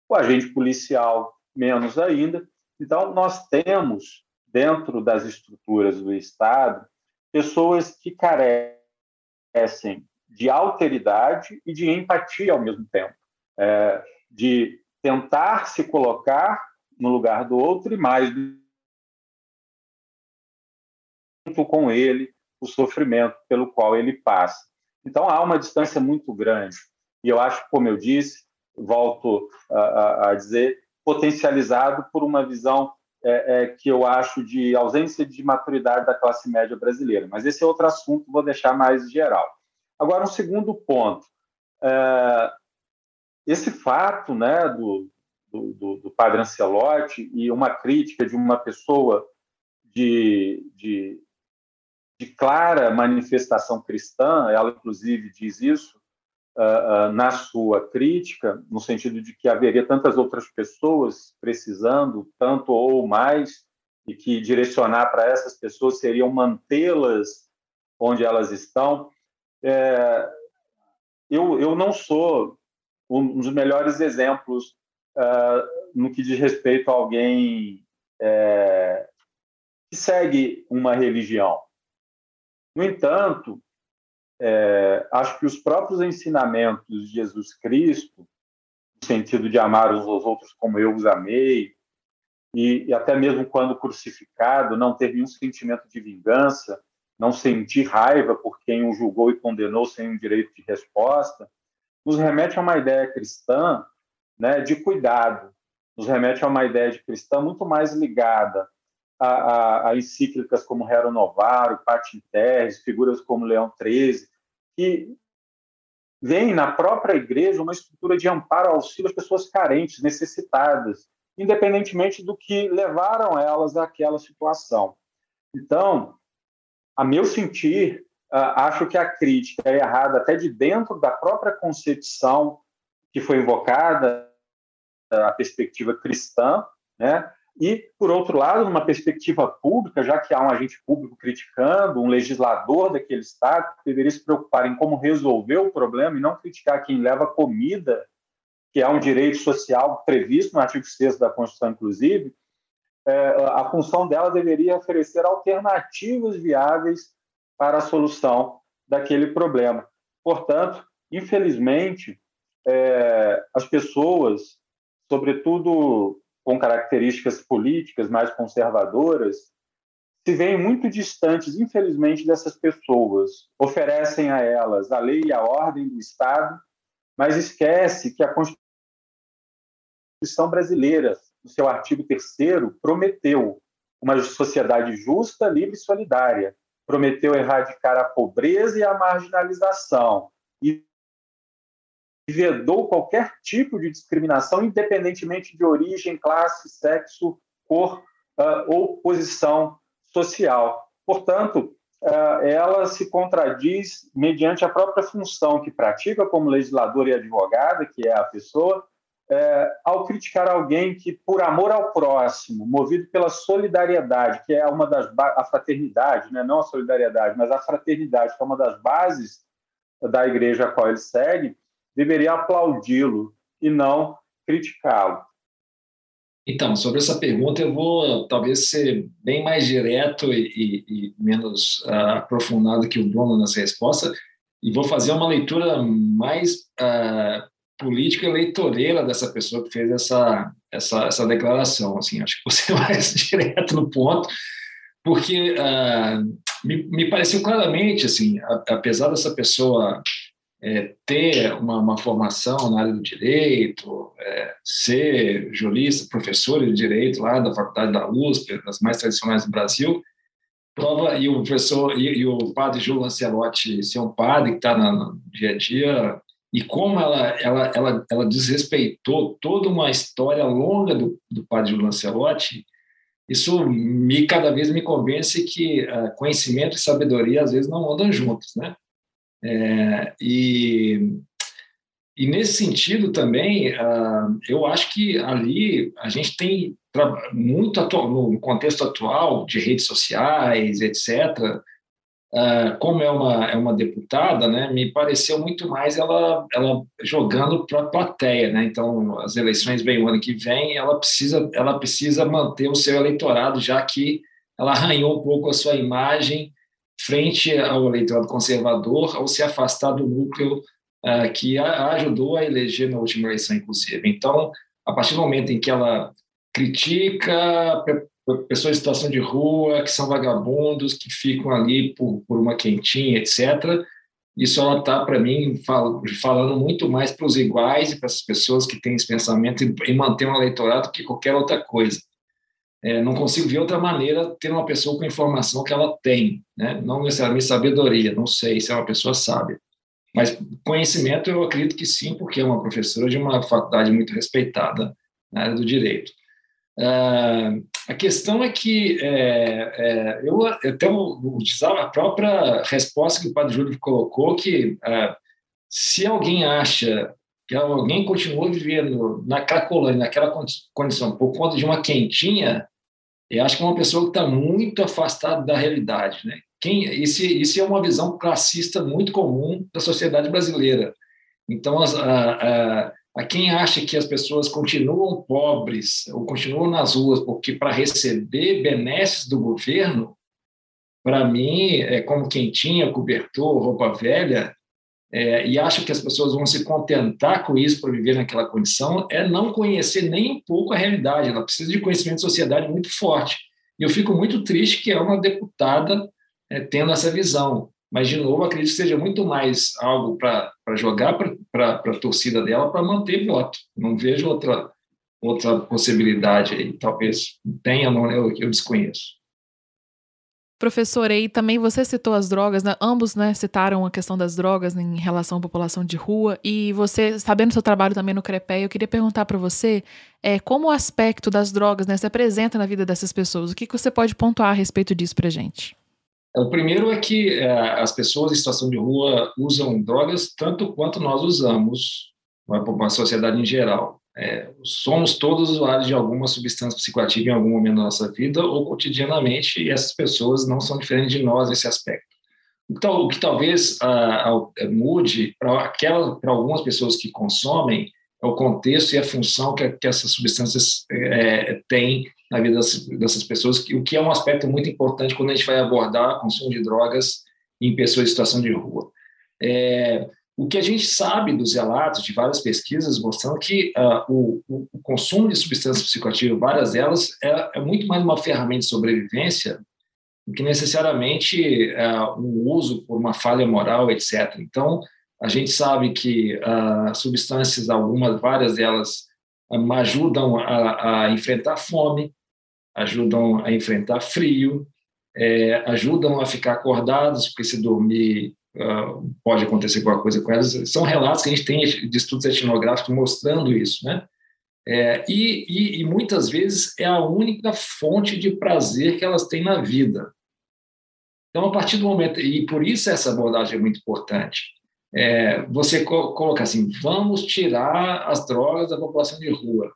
o agente policial menos ainda. Então, nós temos, dentro das estruturas do Estado, pessoas que carecem de alteridade e de empatia ao mesmo tempo, é, de tentar se colocar no lugar do outro e mais junto com ele o sofrimento pelo qual ele passa. Então há uma distância muito grande. E eu acho, como eu disse, volto a, a dizer, potencializado por uma visão é, é, que eu acho de ausência de maturidade da classe média brasileira. Mas esse é outro assunto, vou deixar mais geral. Agora, um segundo ponto. É, esse fato né, do, do, do, padre Ancelotti e uma crítica de uma pessoa de, de de clara manifestação cristã, ela inclusive diz isso uh, uh, na sua crítica, no sentido de que haveria tantas outras pessoas precisando, tanto ou mais, e que direcionar para essas pessoas seriam mantê-las onde elas estão. É, eu, eu não sou um dos melhores exemplos uh, no que diz respeito a alguém é, que segue uma religião. No entanto, é, acho que os próprios ensinamentos de Jesus Cristo, no sentido de amar aos outros como eu os amei, e, e até mesmo quando crucificado, não ter nenhum sentimento de vingança, não sentir raiva por quem o julgou e condenou sem um direito de resposta, nos remete a uma ideia cristã né, de cuidado, nos remete a uma ideia de cristã muito mais ligada a, a, a encíclicas como Rero Novaro, Patim Terres, figuras como Leão XIII, que vem na própria igreja uma estrutura de amparo, auxílio às pessoas carentes, necessitadas, independentemente do que levaram elas àquela situação. Então, a meu sentir, acho que a crítica é errada até de dentro da própria concepção que foi invocada, a perspectiva cristã, né? E, por outro lado, numa perspectiva pública, já que há um agente público criticando, um legislador daquele Estado, que deveria se preocupar em como resolver o problema e não criticar quem leva comida, que é um direito social previsto no artigo 6 da Constituição, inclusive, é, a função dela deveria oferecer alternativas viáveis para a solução daquele problema. Portanto, infelizmente, é, as pessoas, sobretudo com características políticas mais conservadoras, se veem muito distantes, infelizmente, dessas pessoas. Oferecem a elas a lei e a ordem do Estado, mas esquece que a Constituição brasileira, no seu artigo 3 prometeu uma sociedade justa, livre e solidária. Prometeu erradicar a pobreza e a marginalização. E vedou qualquer tipo de discriminação, independentemente de origem, classe, sexo, cor uh, ou posição social. Portanto, uh, ela se contradiz mediante a própria função que pratica como legisladora e advogada, que é a pessoa, é, ao criticar alguém que, por amor ao próximo, movido pela solidariedade, que é uma das a fraternidade, né? não a solidariedade, mas a fraternidade, que é uma das bases da igreja a qual ele segue, deveria aplaudi-lo e não criticá-lo. Então, sobre essa pergunta, eu vou talvez ser bem mais direto e, e, e menos uh, aprofundado que o Bruno nessa resposta, e vou fazer uma leitura mais uh, política eleitoreira dessa pessoa que fez essa, essa, essa declaração. Assim, acho que você [laughs] mais direto no ponto, porque uh, me, me pareceu claramente, assim, a, apesar dessa pessoa é, ter uma, uma, formação na área do direito, é, ser jurista, professor de direito lá da faculdade da USP, das mais tradicionais do Brasil, prova e o professor e, e o padre Júlio Lancelotti ser um padre que está no dia a dia e como ela ela ela, ela desrespeitou toda uma história longa do, do padre Júlio Lancelotti, isso me cada vez me convence que uh, conhecimento e sabedoria às vezes não andam juntos, né? É, e, e nesse sentido também, uh, eu acho que ali a gente tem muito atual, no contexto atual de redes sociais, etc. Uh, ah, como é uma, é uma deputada, né, me pareceu muito mais ela, ela jogando para a plateia, né? Então, as eleições vêm o ano que vem, ela precisa, ela precisa manter o seu eleitorado, já que ela arranhou um pouco a sua imagem frente ao eleitorado conservador ao se afastar do núcleo uh, que a, ajudou a eleger na última eleição, inclusive. Então, a partir do momento em que ela critica pessoas em situação de rua, que são vagabundos, que ficam ali por, por uma quentinha, etc., isso ela está, para mim, fal, falando muito mais para os iguais e para essas pessoas que têm esse pensamento em manter um eleitorado que qualquer outra coisa. É, não consigo ver outra maneira ter uma pessoa com a informação que ela tem, né? não necessariamente sabedoria, não sei se é uma pessoa sábia. Mas conhecimento eu acredito que sim, porque é uma professora de uma faculdade muito respeitada na área do direito. Uh, a questão é que é, é, eu até utilizava a própria resposta que o padre Júlio colocou, que uh, se alguém acha que alguém continua vivendo na Cracolândia, naquela condição, por conta de uma quentinha, eu acho que é uma pessoa que está muito afastada da realidade. Né? Quem, isso, isso é uma visão classista muito comum da sociedade brasileira. Então, a, a, a quem acha que as pessoas continuam pobres ou continuam nas ruas porque para receber benesses do governo, para mim, é como quem tinha cobertor, roupa velha, é, e acha que as pessoas vão se contentar com isso para viver naquela condição, é não conhecer nem um pouco a realidade. Ela precisa de conhecimento de sociedade muito forte. E eu fico muito triste que é uma deputada é, tendo essa visão. Mas, de novo, acredito que seja muito mais algo para jogar para a torcida dela para manter voto. Não vejo outra, outra possibilidade aí. Talvez tenha, não, eu, eu desconheço. Professor, aí também você citou as drogas, né? ambos né, citaram a questão das drogas em relação à população de rua, e você, sabendo seu trabalho também no CREPE, eu queria perguntar para você é, como o aspecto das drogas né, se apresenta na vida dessas pessoas. O que, que você pode pontuar a respeito disso para gente? O primeiro é que é, as pessoas em situação de rua usam drogas tanto quanto nós usamos, a sociedade em geral. É, somos todos usuários de alguma substância psicoativa em algum momento da nossa vida ou cotidianamente, e essas pessoas não são diferentes de nós nesse aspecto. Então, o que talvez ah, mude para algumas pessoas que consomem é o contexto e a função que, que essas substâncias é, têm na vida dessas, dessas pessoas, o que é um aspecto muito importante quando a gente vai abordar o consumo de drogas em pessoas em situação de rua. É, o que a gente sabe dos relatos de várias pesquisas mostrando que uh, o, o, consumo de substâncias psicoativas, várias delas, é, é, muito mais uma ferramenta de sobrevivência do que necessariamente uh, um uso por uma falha moral, etc. Então, a gente sabe que uh, substâncias, algumas, várias delas, ajudam a, a enfrentar fome, ajudam a enfrentar frio, é, ajudam a ficar acordados, porque se dormir uh, pode acontecer alguma coisa com elas. São relatos que a gente tem de estudos etnográficos mostrando isso, né? É, e, e, e, muitas vezes é a única fonte de prazer que elas têm na vida. Então, a partir do momento, e por isso essa abordagem é muito importante, é, você co colocar assim, vamos tirar as drogas da população de rua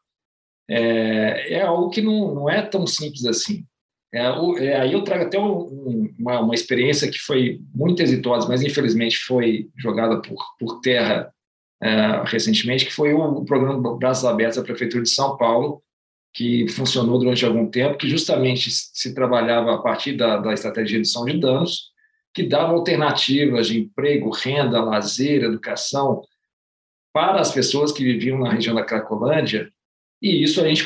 é, é algo que não, não é tão simples assim. É, é, aí eu trago até um, uma, uma experiência que foi muito exitosa, mas infelizmente foi jogada por, por terra é, recentemente, que foi o, o programa Braços Abertos da Prefeitura de São Paulo, que funcionou durante algum tempo, que justamente se trabalhava a partir da, da estratégia de redução de danos, que dava alternativas de emprego, renda, lazer, educação para as pessoas que viviam na região da Cracolândia, e isso a gente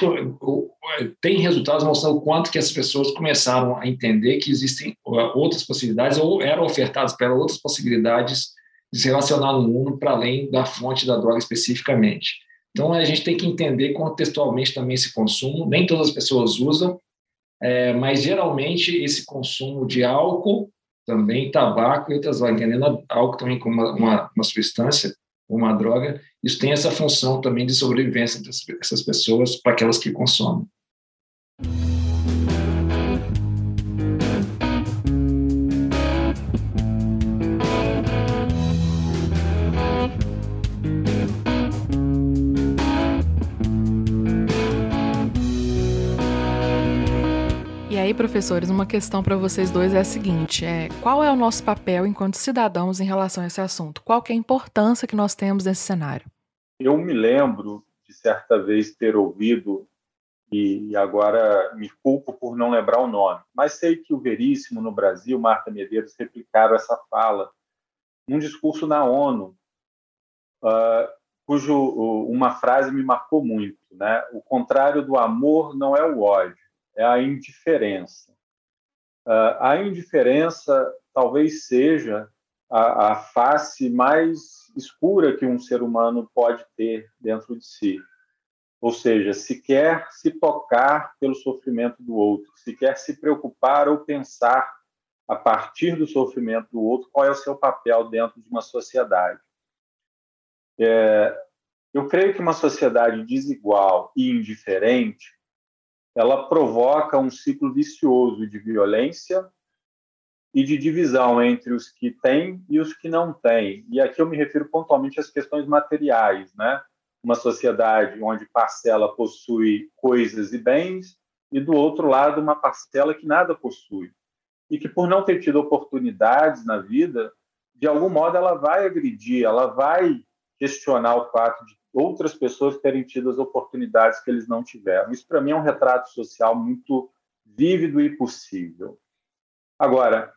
tem resultados mostrando o quanto que as pessoas começaram a entender que existem outras possibilidades ou eram ofertadas para outras possibilidades de se relacionar no mundo para além da fonte da droga especificamente. Então a gente tem que entender contextualmente também esse consumo. Nem todas as pessoas usam, é, mas geralmente esse consumo de álcool, também tabaco e outras entendendo álcool também como uma, uma, uma substância, uma droga, isso tem essa função também de sobrevivência dessas pessoas para aquelas que consomem. Aí, professores, uma questão para vocês dois é a seguinte: é, qual é o nosso papel enquanto cidadãos em relação a esse assunto? Qual é a importância que nós temos nesse cenário? Eu me lembro de certa vez ter ouvido, e agora me culpo por não lembrar o nome, mas sei que o Veríssimo no Brasil, Marta Medeiros, replicaram essa fala num discurso na ONU, uh, cujo uma frase me marcou muito, né? O contrário do amor não é o ódio é a indiferença. Uh, a indiferença talvez seja a, a, face mais escura que um ser humano pode ter dentro de si. Ou seja, se quer se tocar pelo sofrimento do outro, se quer se preocupar ou pensar a partir do sofrimento do outro, qual é o seu papel dentro de uma sociedade. É, eu creio que uma sociedade desigual e indiferente ela provoca um ciclo vicioso de violência e de divisão entre os que têm e os que não têm. E aqui eu me refiro pontualmente às questões materiais, né? Uma sociedade onde parcela possui coisas e bens e do outro lado uma parcela que nada possui e que por não ter tido oportunidades na vida, de algum modo ela vai agredir, ela vai questionar o fato de outras pessoas terem tido as oportunidades que eles não tiveram. Isso, para mim, é um retrato social muito vívido e possível. Agora,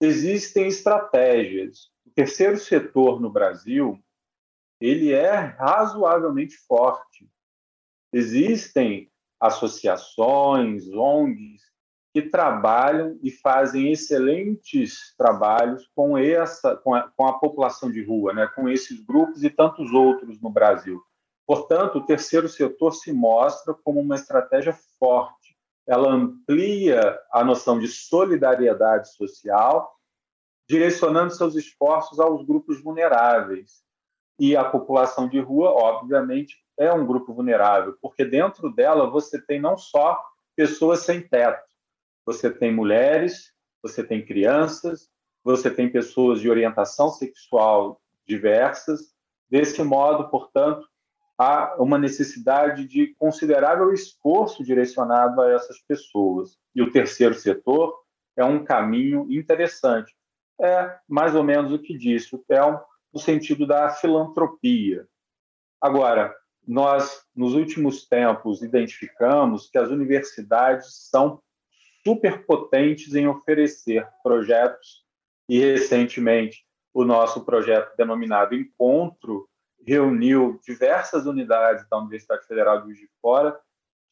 existem estratégias. O terceiro setor no Brasil ele é razoavelmente forte. Existem associações, ONGs que trabalham e fazem excelentes trabalhos com essa, com a, com a população de rua, né? com esses grupos e tantos outros no Brasil. Portanto, o terceiro setor se mostra como uma estratégia forte. Ela amplia a noção de solidariedade social, direcionando seus esforços aos grupos vulneráveis. E a população de rua, obviamente, é um grupo vulnerável, porque dentro dela você tem não só pessoas sem teto, você tem mulheres, você tem crianças, você tem pessoas de orientação sexual diversas. Desse modo, portanto, há uma necessidade de considerável esforço direcionado a essas pessoas. E o terceiro setor é um caminho interessante. É mais ou menos o que disse o Thelmo, no sentido da filantropia. Agora, nós, nos últimos tempos, identificamos que as universidades são superpotentes em oferecer projetos e, recentemente, o nosso projeto denominado Encontro reuniu diversas unidades da Universidade Federal de Juiz de Fora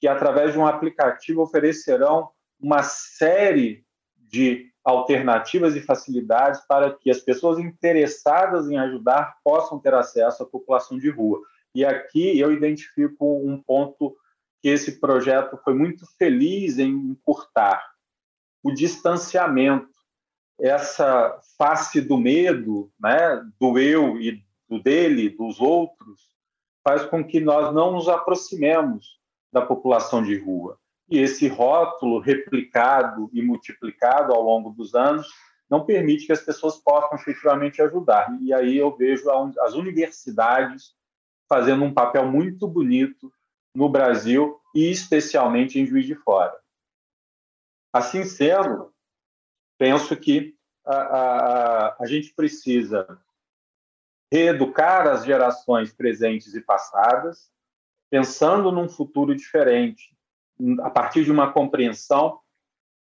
que, através de um aplicativo, oferecerão uma série de alternativas e facilidades para que as pessoas interessadas em ajudar possam ter acesso à população de rua. E aqui eu identifico um ponto que esse projeto foi muito feliz em encurtar: o distanciamento. Essa face do medo, né, do eu e do dele, dos outros, faz com que nós não nos aproximemos da população de rua. E esse rótulo replicado e multiplicado ao longo dos anos não permite que as pessoas possam efetivamente ajudar. E aí eu vejo as universidades fazendo um papel muito bonito no Brasil e especialmente em Juiz de Fora. Assim sendo, penso que a, a, a gente precisa reeducar as gerações presentes e passadas, pensando num futuro diferente, a partir de uma compreensão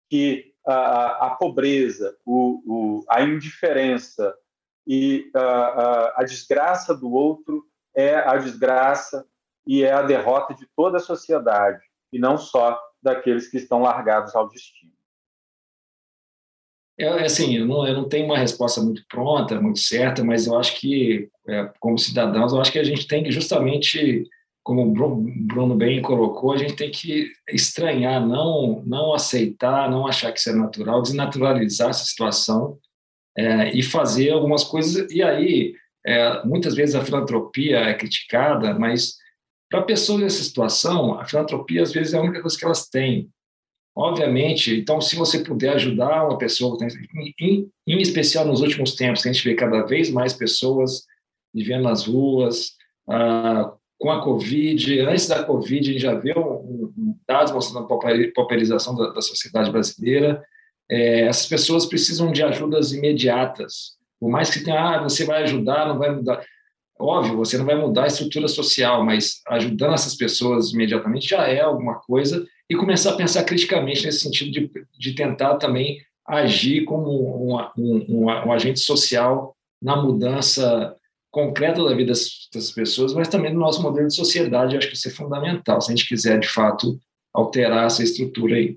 que a, a pobreza, o, o, a indiferença e a, a desgraça do outro é a desgraça e é a derrota de toda a sociedade, e não só daqueles que estão largados ao destino. É, é assim, eu não, eu não tenho uma resposta muito pronta, muito certa, mas eu acho que, é, como cidadãos, eu acho que a gente tem que justamente como o Bruno bem colocou, a gente tem que estranhar, não, não aceitar, não achar que isso é natural, desnaturalizar essa situação é, e fazer algumas coisas. E aí, é, muitas vezes a filantropia é criticada, mas para pessoas nessa situação, a filantropia às vezes é a única coisa que elas têm. Obviamente, então, se você puder ajudar uma pessoa, em, em especial nos últimos tempos, a gente vê cada vez mais pessoas vivendo nas ruas, ah, com a Covid, antes da Covid, a gente já viu um, um dados mostrando a pauperização da, da sociedade brasileira. É, essas pessoas precisam de ajudas imediatas. Por mais que tenha, ah, você vai ajudar, não vai mudar. Óbvio, você não vai mudar a estrutura social, mas ajudando essas pessoas imediatamente já é alguma coisa e começar a pensar criticamente nesse sentido de, de tentar também agir como um, um, um agente social na mudança concreta da vida das, pessoas, mas também do nosso modelo de sociedade. Acho que isso é fundamental, se a gente quiser, de fato, alterar essa estrutura aí.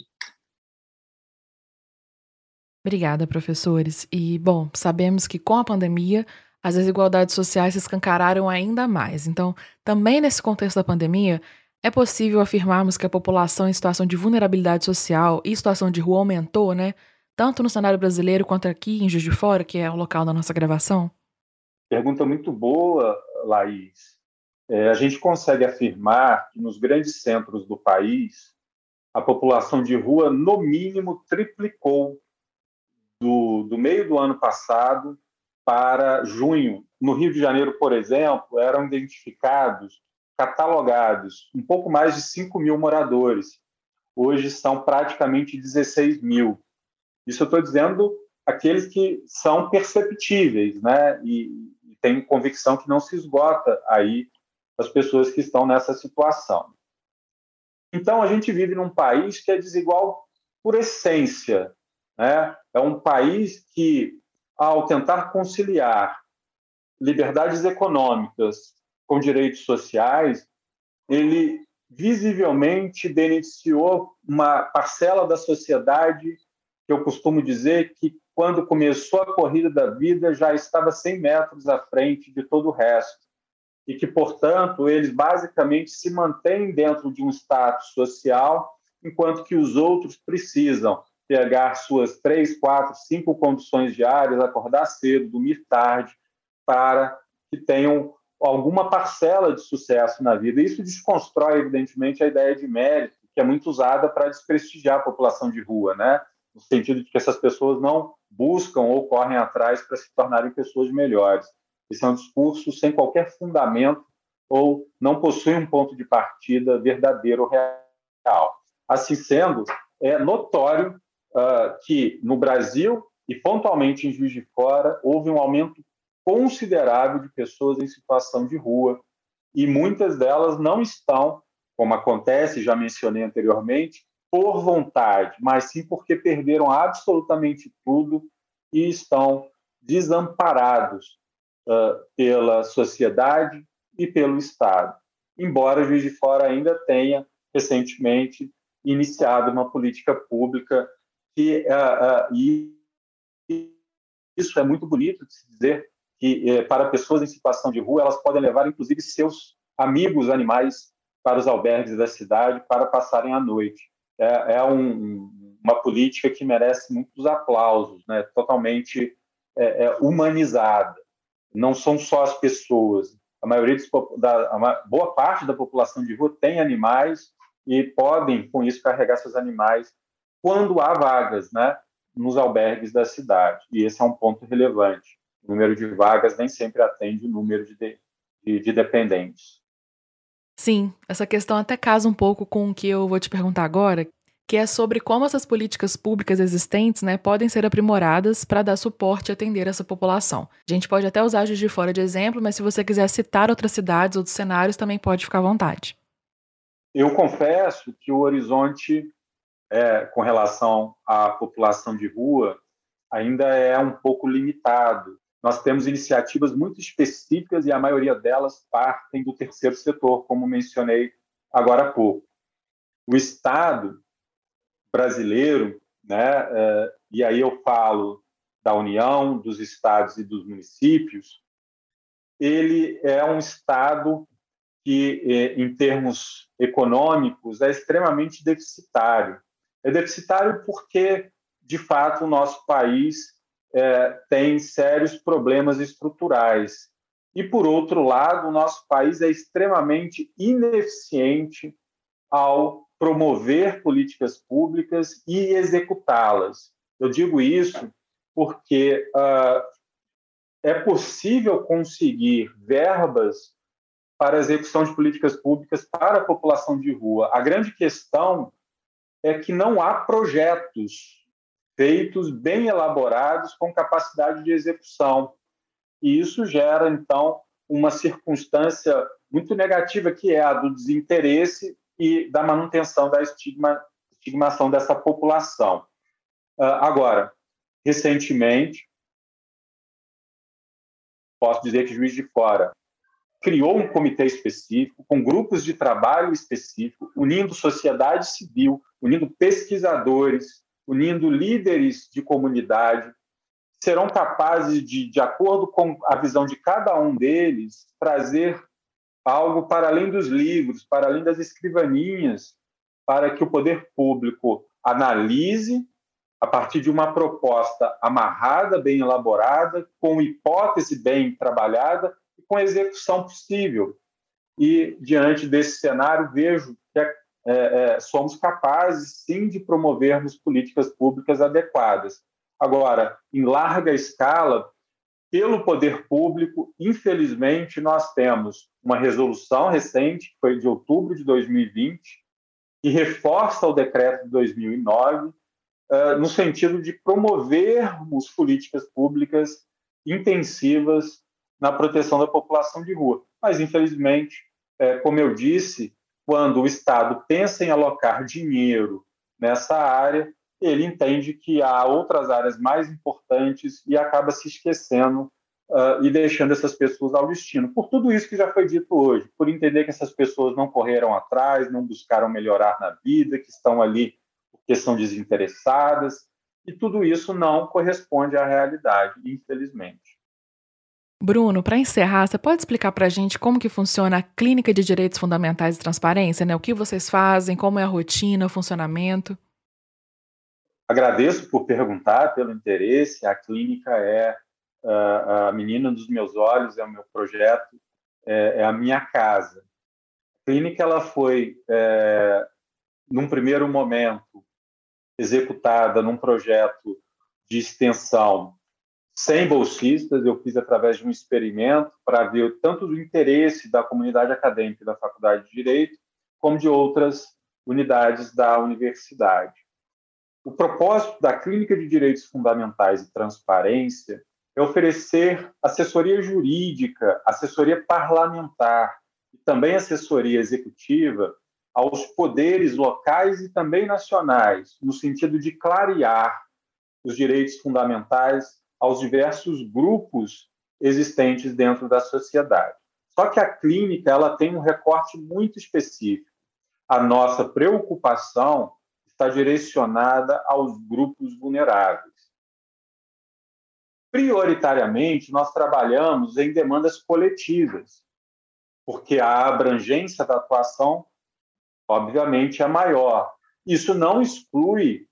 Obrigada, professores. E, bom, sabemos que com a pandemia as desigualdades sociais se escancararam ainda mais. Então, também nesse contexto da pandemia, é possível afirmarmos que a população em situação de vulnerabilidade social e situação de rua aumentou, né? Tanto no cenário brasileiro quanto aqui em Juiz de Fora, que é o local da nossa gravação? Pergunta muito boa, Laís. É, a gente consegue afirmar que nos grandes centros do país, a população de rua, no mínimo, triplicou do, do meio do ano passado para junho. No Rio de Janeiro, por exemplo, eram identificados, catalogados, um pouco mais de 5 mil moradores. Hoje são praticamente 16 mil. Isso eu estou dizendo aqueles que são perceptíveis, né? E, e tenho convicção que não se esgota aí as pessoas que estão nessa situação. Então, a gente vive num país que é desigual por essência. Né? É um país que, ao tentar conciliar liberdades econômicas com direitos sociais, ele visivelmente beneficiou uma parcela da sociedade que eu costumo dizer que, quando começou a corrida da vida, já estava 100 metros à frente de todo o resto. E que, portanto, eles basicamente se mantêm dentro de um status social, enquanto que os outros precisam pegar suas três, quatro, cinco condições diárias, acordar cedo, dormir tarde, para que tenham alguma parcela de sucesso na vida. Isso desconstrói, evidentemente, a ideia de mérito, que é muito usada para desprestigiar a população de rua, né? no sentido de que essas pessoas não buscam ou correm atrás para se tornarem pessoas melhores. Esse é um discurso sem qualquer fundamento ou não possui um ponto de partida verdadeiro ou real. Assim sendo, é notório uh, que no Brasil e pontualmente em Juiz de Fora houve um aumento considerável de pessoas em situação de rua e muitas delas não estão, como acontece, já mencionei anteriormente, por vontade, mas sim porque perderam absolutamente tudo e estão desamparados uh, pela sociedade e pelo Estado. Embora Juiz de Fora ainda tenha recentemente iniciado uma política pública que uh, uh, e isso é muito bonito de se dizer que eh, para pessoas em situação de rua elas podem levar inclusive seus amigos animais para os albergues da cidade para passarem a noite. É, é um, uma política que merece muitos aplausos, né? Totalmente é, é humanizada. Não são só as pessoas. A maioria dos, da a boa parte da população de rua tem animais e podem com isso carregar seus animais quando há vagas, né? Nos albergues da cidade. E esse é um ponto relevante o número de vagas nem sempre atende o número de, de, de dependentes. Sim, essa questão até casa um pouco com o que eu vou te perguntar agora, que é sobre como essas políticas públicas existentes né, podem ser aprimoradas para dar suporte e atender essa população. A gente pode até usar Juiz de Fora de exemplo, mas se você quiser citar outras cidades, outros cenários, também pode ficar à vontade. Eu confesso que o horizonte é, com relação à população de rua ainda é um pouco limitado. Nós temos iniciativas muito específicas e a maioria delas partem do terceiro setor, como mencionei agora há pouco. O Estado brasileiro, né, é, e aí eu falo da União, dos estados e dos municípios, ele é um Estado que, é, em termos econômicos, é extremamente deficitário. É deficitário porque, de fato, o nosso país é, tem sérios problemas estruturais. E, por outro lado, o nosso país é extremamente ineficiente ao promover políticas públicas e executá-las. Eu digo isso porque uh, é possível conseguir verbas para a execução de políticas públicas para a população de rua. A grande questão é que não há projetos feitos, bem elaborados, com capacidade de execução. E isso gera, então, uma circunstância muito negativa, que é a do desinteresse e da manutenção da estigma, estigmação dessa população. Uh, agora, recentemente, posso dizer que Juiz de Fora criou um comitê específico, com grupos de trabalho específico, unindo sociedade civil, unindo pesquisadores, unindo líderes de comunidade, serão capazes de, de acordo com a visão de cada um deles, trazer algo para além dos livros, para além das escrivaninhas, para que o poder público analise a partir de uma proposta amarrada, bem elaborada, com hipótese bem trabalhada com execução possível. E, diante desse cenário, vejo que é é, é, somos capazes, sim, de promovermos políticas públicas adequadas. Agora, em larga escala, pelo poder público, infelizmente, nós temos uma resolução recente, que foi de outubro de 2020, que reforça o decreto de 2009, uh, no sentido de promovermos políticas públicas intensivas na proteção da população de rua. Mas, infelizmente, é, como eu disse, quando o Estado pensa em alocar dinheiro nessa área, ele entende que há outras áreas mais importantes e acaba se esquecendo uh, e deixando essas pessoas ao destino. Por tudo isso que já foi dito hoje, por entender que essas pessoas não correram atrás, não buscaram melhorar na vida, que estão ali porque são desinteressadas, e tudo isso não corresponde à realidade, infelizmente. Bruno, para encerrar, você pode explicar para a gente como que funciona a Clínica de Direitos Fundamentais e Transparência, né? O que vocês fazem, como é a rotina, o funcionamento? Agradeço por perguntar, pelo interesse. A clínica é a menina dos meus olhos, é o meu projeto, é, é a minha casa. A clínica ela foi, é, num primeiro momento, executada num projeto de extensão sem bolsistas. Eu fiz através de um experimento para ver tanto o interesse da comunidade acadêmica da Faculdade de Direito, como de outras unidades da universidade. O propósito da Clínica de Direitos Fundamentais e Transparência é oferecer assessoria jurídica, assessoria parlamentar e também assessoria executiva aos poderes locais e também nacionais, no sentido de clarear os direitos fundamentais aos diversos grupos existentes dentro da sociedade. Só que a clínica ela tem um recorte muito específico. A nossa preocupação está direcionada aos grupos vulneráveis. Prioritariamente, nós trabalhamos em demandas coletivas, porque a abrangência da atuação obviamente, é maior. Isso não exclui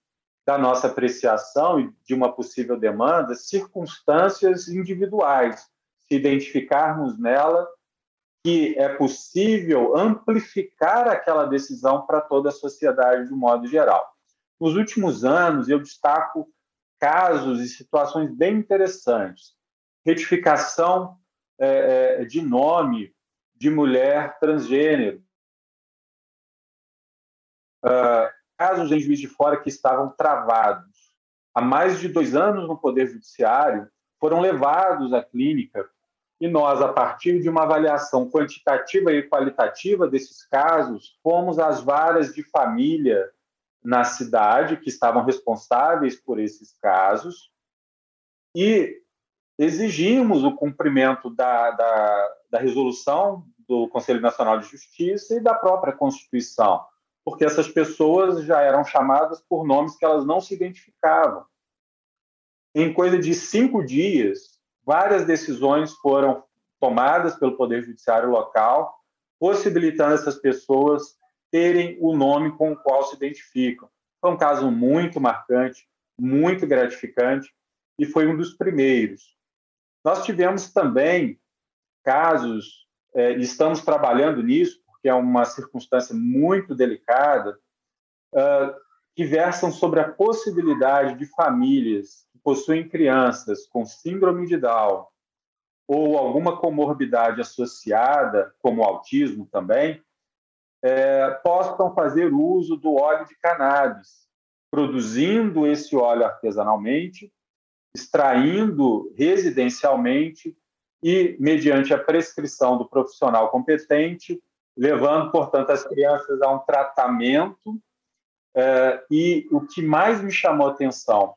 da nossa apreciação e de uma possível demanda circunstâncias individuais, se identificarmos nela que é possível amplificar aquela decisão para toda a sociedade de um modo geral. Nos últimos anos, eu destaco casos e situações bem interessantes. Retificação é, é de nome de mulher transgênero, uh, casos em Juiz de Fora que estavam travados há mais de dois anos no Poder Judiciário foram levados à clínica. E nós, a partir de uma avaliação quantitativa e qualitativa desses casos, fomos às varas de família na cidade que estavam responsáveis por esses casos e exigimos o cumprimento da, da, da resolução do Conselho Nacional de Justiça e da própria Constituição porque essas pessoas já eram chamadas por nomes que elas não se identificavam. Em coisa de cinco dias, várias decisões foram tomadas pelo Poder Judiciário local, possibilitando essas pessoas terem o nome com o qual se identificam. Foi um caso muito marcante, muito gratificante e foi um dos primeiros. Nós tivemos também casos, é, estamos trabalhando nisso, que é uma circunstância muito delicada, uh, que versam sobre a possibilidade de famílias que possuem crianças com síndrome de Down ou alguma comorbidade associada, como autismo também, é, possam fazer uso do óleo de cannabis, produzindo esse óleo artesanalmente, extraindo residencialmente e, mediante a prescrição do profissional competente, levando, portanto, as crianças a um tratamento. É, e o que mais me chamou a atenção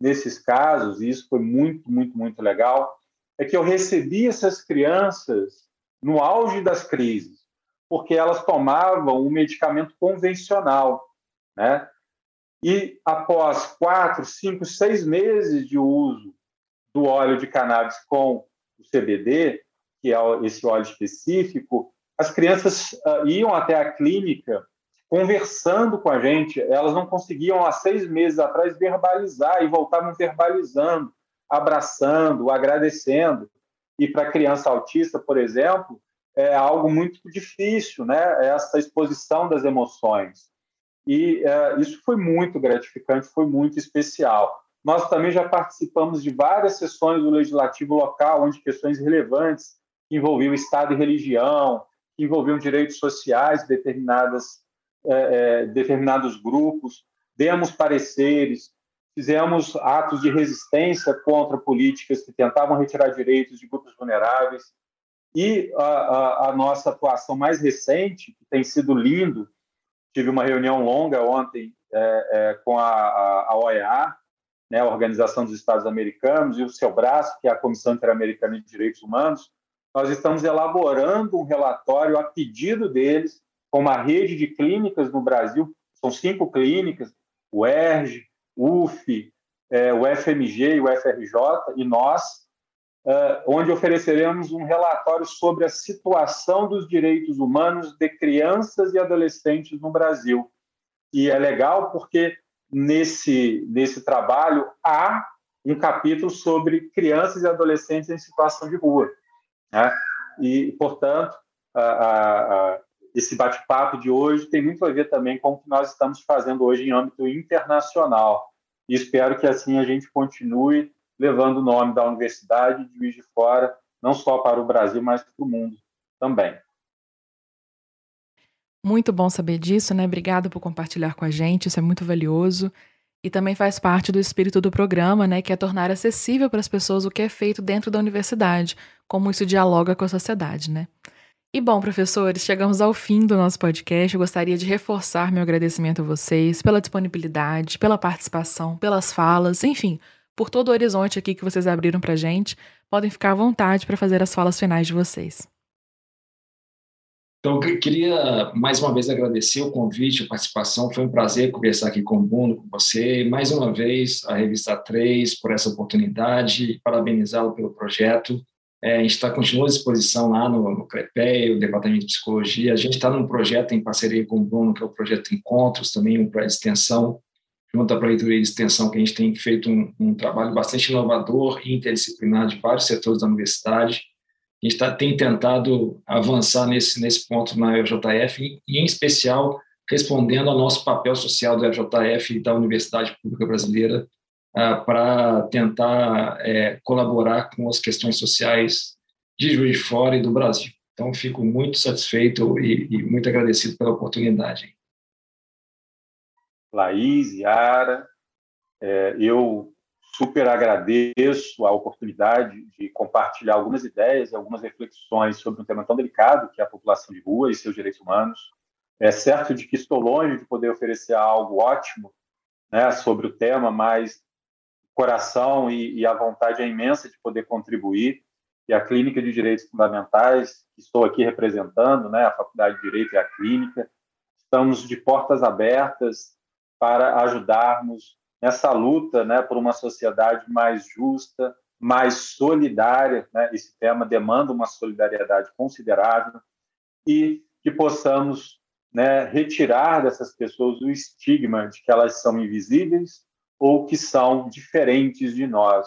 nesses casos, e isso foi muito, muito, muito legal, é que eu recebi essas crianças no auge das crises, porque elas tomavam um medicamento convencional, né? E após quatro, cinco, seis meses de uso do óleo de cannabis com o CBD, que é esse óleo específico, as crianças uh, iam até a clínica conversando com a gente, elas não conseguiam há seis meses atrás verbalizar e voltavam verbalizando, abraçando, agradecendo. E para criança autista, por exemplo, é algo muito difícil, né? Essa exposição das emoções. E uh, isso foi muito gratificante, foi muito especial. Nós também já participamos de várias sessões do legislativo local, onde questões relevantes envolviam Estado e religião, que envolviam direitos sociais determinadas, é, é, determinados grupos, demos pareceres, fizemos atos de resistência contra políticas que tentavam retirar direitos de grupos vulneráveis. E a, a, a nossa atuação mais recente, que tem sido lindo, tive uma reunião longa ontem é, é, com a, a, OEA, né, a Organização dos Estados Americanos, e o seu braço, que é a Comissão Interamericana de Direitos Humanos, nós estamos elaborando um relatório a pedido deles, com uma rede de clínicas no Brasil, são cinco clínicas, o ERG, o UF, é, o FMG e o FRJ, e nós, é, onde ofereceremos um relatório sobre a situação dos direitos humanos de crianças e adolescentes no Brasil. E é legal porque nesse, nesse trabalho há um capítulo sobre crianças e adolescentes em situação de rua. Né? E, portanto, a, a, a, esse bate-papo de hoje tem muito a ver também com o que nós estamos fazendo hoje em âmbito internacional. E espero que assim a gente continue levando o nome da Universidade de Juiz de Fora, não só para o Brasil, mas para o mundo também. Muito bom saber disso, né? Obrigado por compartilhar com a gente, isso é muito valioso. E também faz parte do espírito do programa, né, que é tornar acessível para as pessoas o que é feito dentro da universidade, como isso dialoga com a sociedade, né? E bom, professores, chegamos ao fim do nosso podcast. Eu gostaria de reforçar meu agradecimento a vocês pela disponibilidade, pela participação, pelas falas, enfim, por todo o horizonte aqui que vocês abriram para gente. Podem ficar à vontade para fazer as falas finais de vocês. Então, eu queria mais uma vez agradecer o convite, a participação. Foi um prazer conversar aqui com o Bruno, com você. Mais uma vez, a Revista 3 por essa oportunidade, parabenizá-lo pelo projeto. É, a gente está continua à disposição lá no, no CREPE, o Departamento de Psicologia. A gente está num projeto em parceria com o Bruno, que é o projeto Encontros, também um de extensão, junto à Proreitoria de Extensão, que a gente tem feito um, um trabalho bastante inovador e interdisciplinar de vários setores da universidade a gente tá, tem tentado avançar nesse, nesse ponto na FJF, e, em especial respondendo ao nosso papel social do FJF e da Universidade Pública Brasileira uh, para tentar é, colaborar com as questões sociais de Juiz de Fora e do Brasil. Então, fico muito satisfeito e, e muito agradecido pela oportunidade. Laís, Yara, é, eu super agradeço a oportunidade de compartilhar algumas ideias algumas reflexões sobre um tema tão delicado que é a população de rua e seus direitos humanos. É certo de que estou longe de poder oferecer algo ótimo né, sobre o tema, mas o coração e, e a vontade é imensa de poder contribuir. E a Clínica de Direitos Fundamentais, que estou aqui representando, né, a Faculdade de Direito e a Clínica, estamos de portas abertas para ajudarmos nessa luta né, por uma sociedade mais justa, mais solidária. Né? Esse tema demanda uma solidariedade considerável e que possamos né, retirar dessas pessoas o estigma de que elas são invisíveis ou que são diferentes de nós.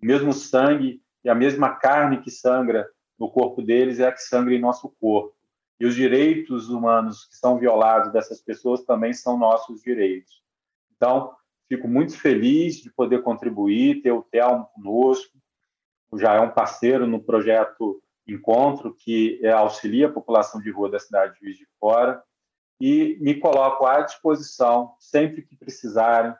O mesmo sangue e a mesma carne que sangra no corpo deles é a que sangra em nosso corpo. E os direitos humanos que são violados dessas pessoas também são nossos direitos. Então, Fico muito feliz de poder contribuir, ter o Telmo conosco, já é um parceiro no projeto Encontro, que é, auxilia a população de rua da cidade de Juiz de Fora, e me coloco à disposição, sempre que precisarem,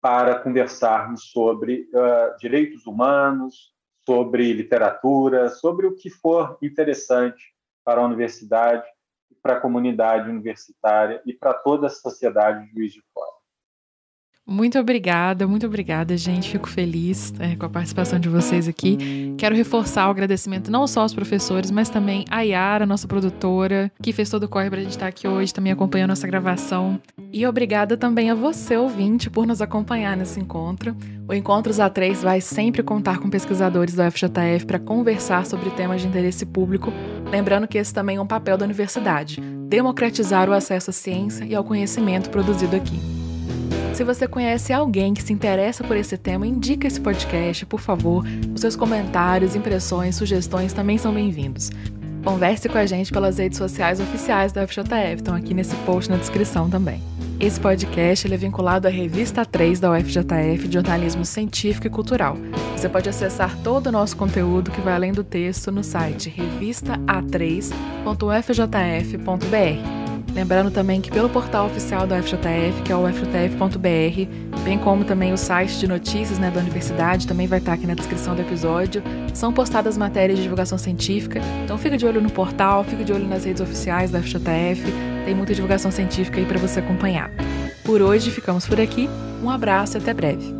para conversarmos sobre uh, direitos humanos, sobre literatura, sobre o que for interessante para a universidade, para a comunidade universitária e para toda a sociedade de Juiz de Fora. Muito obrigada, muito obrigada, gente. Fico feliz é, com a participação de vocês aqui. Quero reforçar o agradecimento não só aos professores, mas também a Yara, nossa produtora, que fez todo o corre pra gente estar aqui hoje, também acompanhou nossa gravação. E obrigada também a você, ouvinte, por nos acompanhar nesse encontro. O Encontros A3 vai sempre contar com pesquisadores do FJF para conversar sobre temas de interesse público, lembrando que esse também é um papel da universidade democratizar o acesso à ciência e ao conhecimento produzido aqui. Se você conhece alguém que se interessa por esse tema, indica esse podcast, por favor. Os seus comentários, impressões, sugestões também são bem-vindos. Converse com a gente pelas redes sociais oficiais da FJF, estão aqui nesse post na descrição também. Esse podcast é vinculado à revista 3 da UFJF de jornalismo científico e cultural. Você pode acessar todo o nosso conteúdo que vai além do texto no site revista a3.ufjf.br. Lembrando também que pelo portal oficial do FJF, que é o fjf.br, bem como também o site de notícias né, da universidade, também vai estar aqui na descrição do episódio, são postadas matérias de divulgação científica. Então fica de olho no portal, fica de olho nas redes oficiais da FJF, tem muita divulgação científica aí para você acompanhar. Por hoje ficamos por aqui, um abraço e até breve.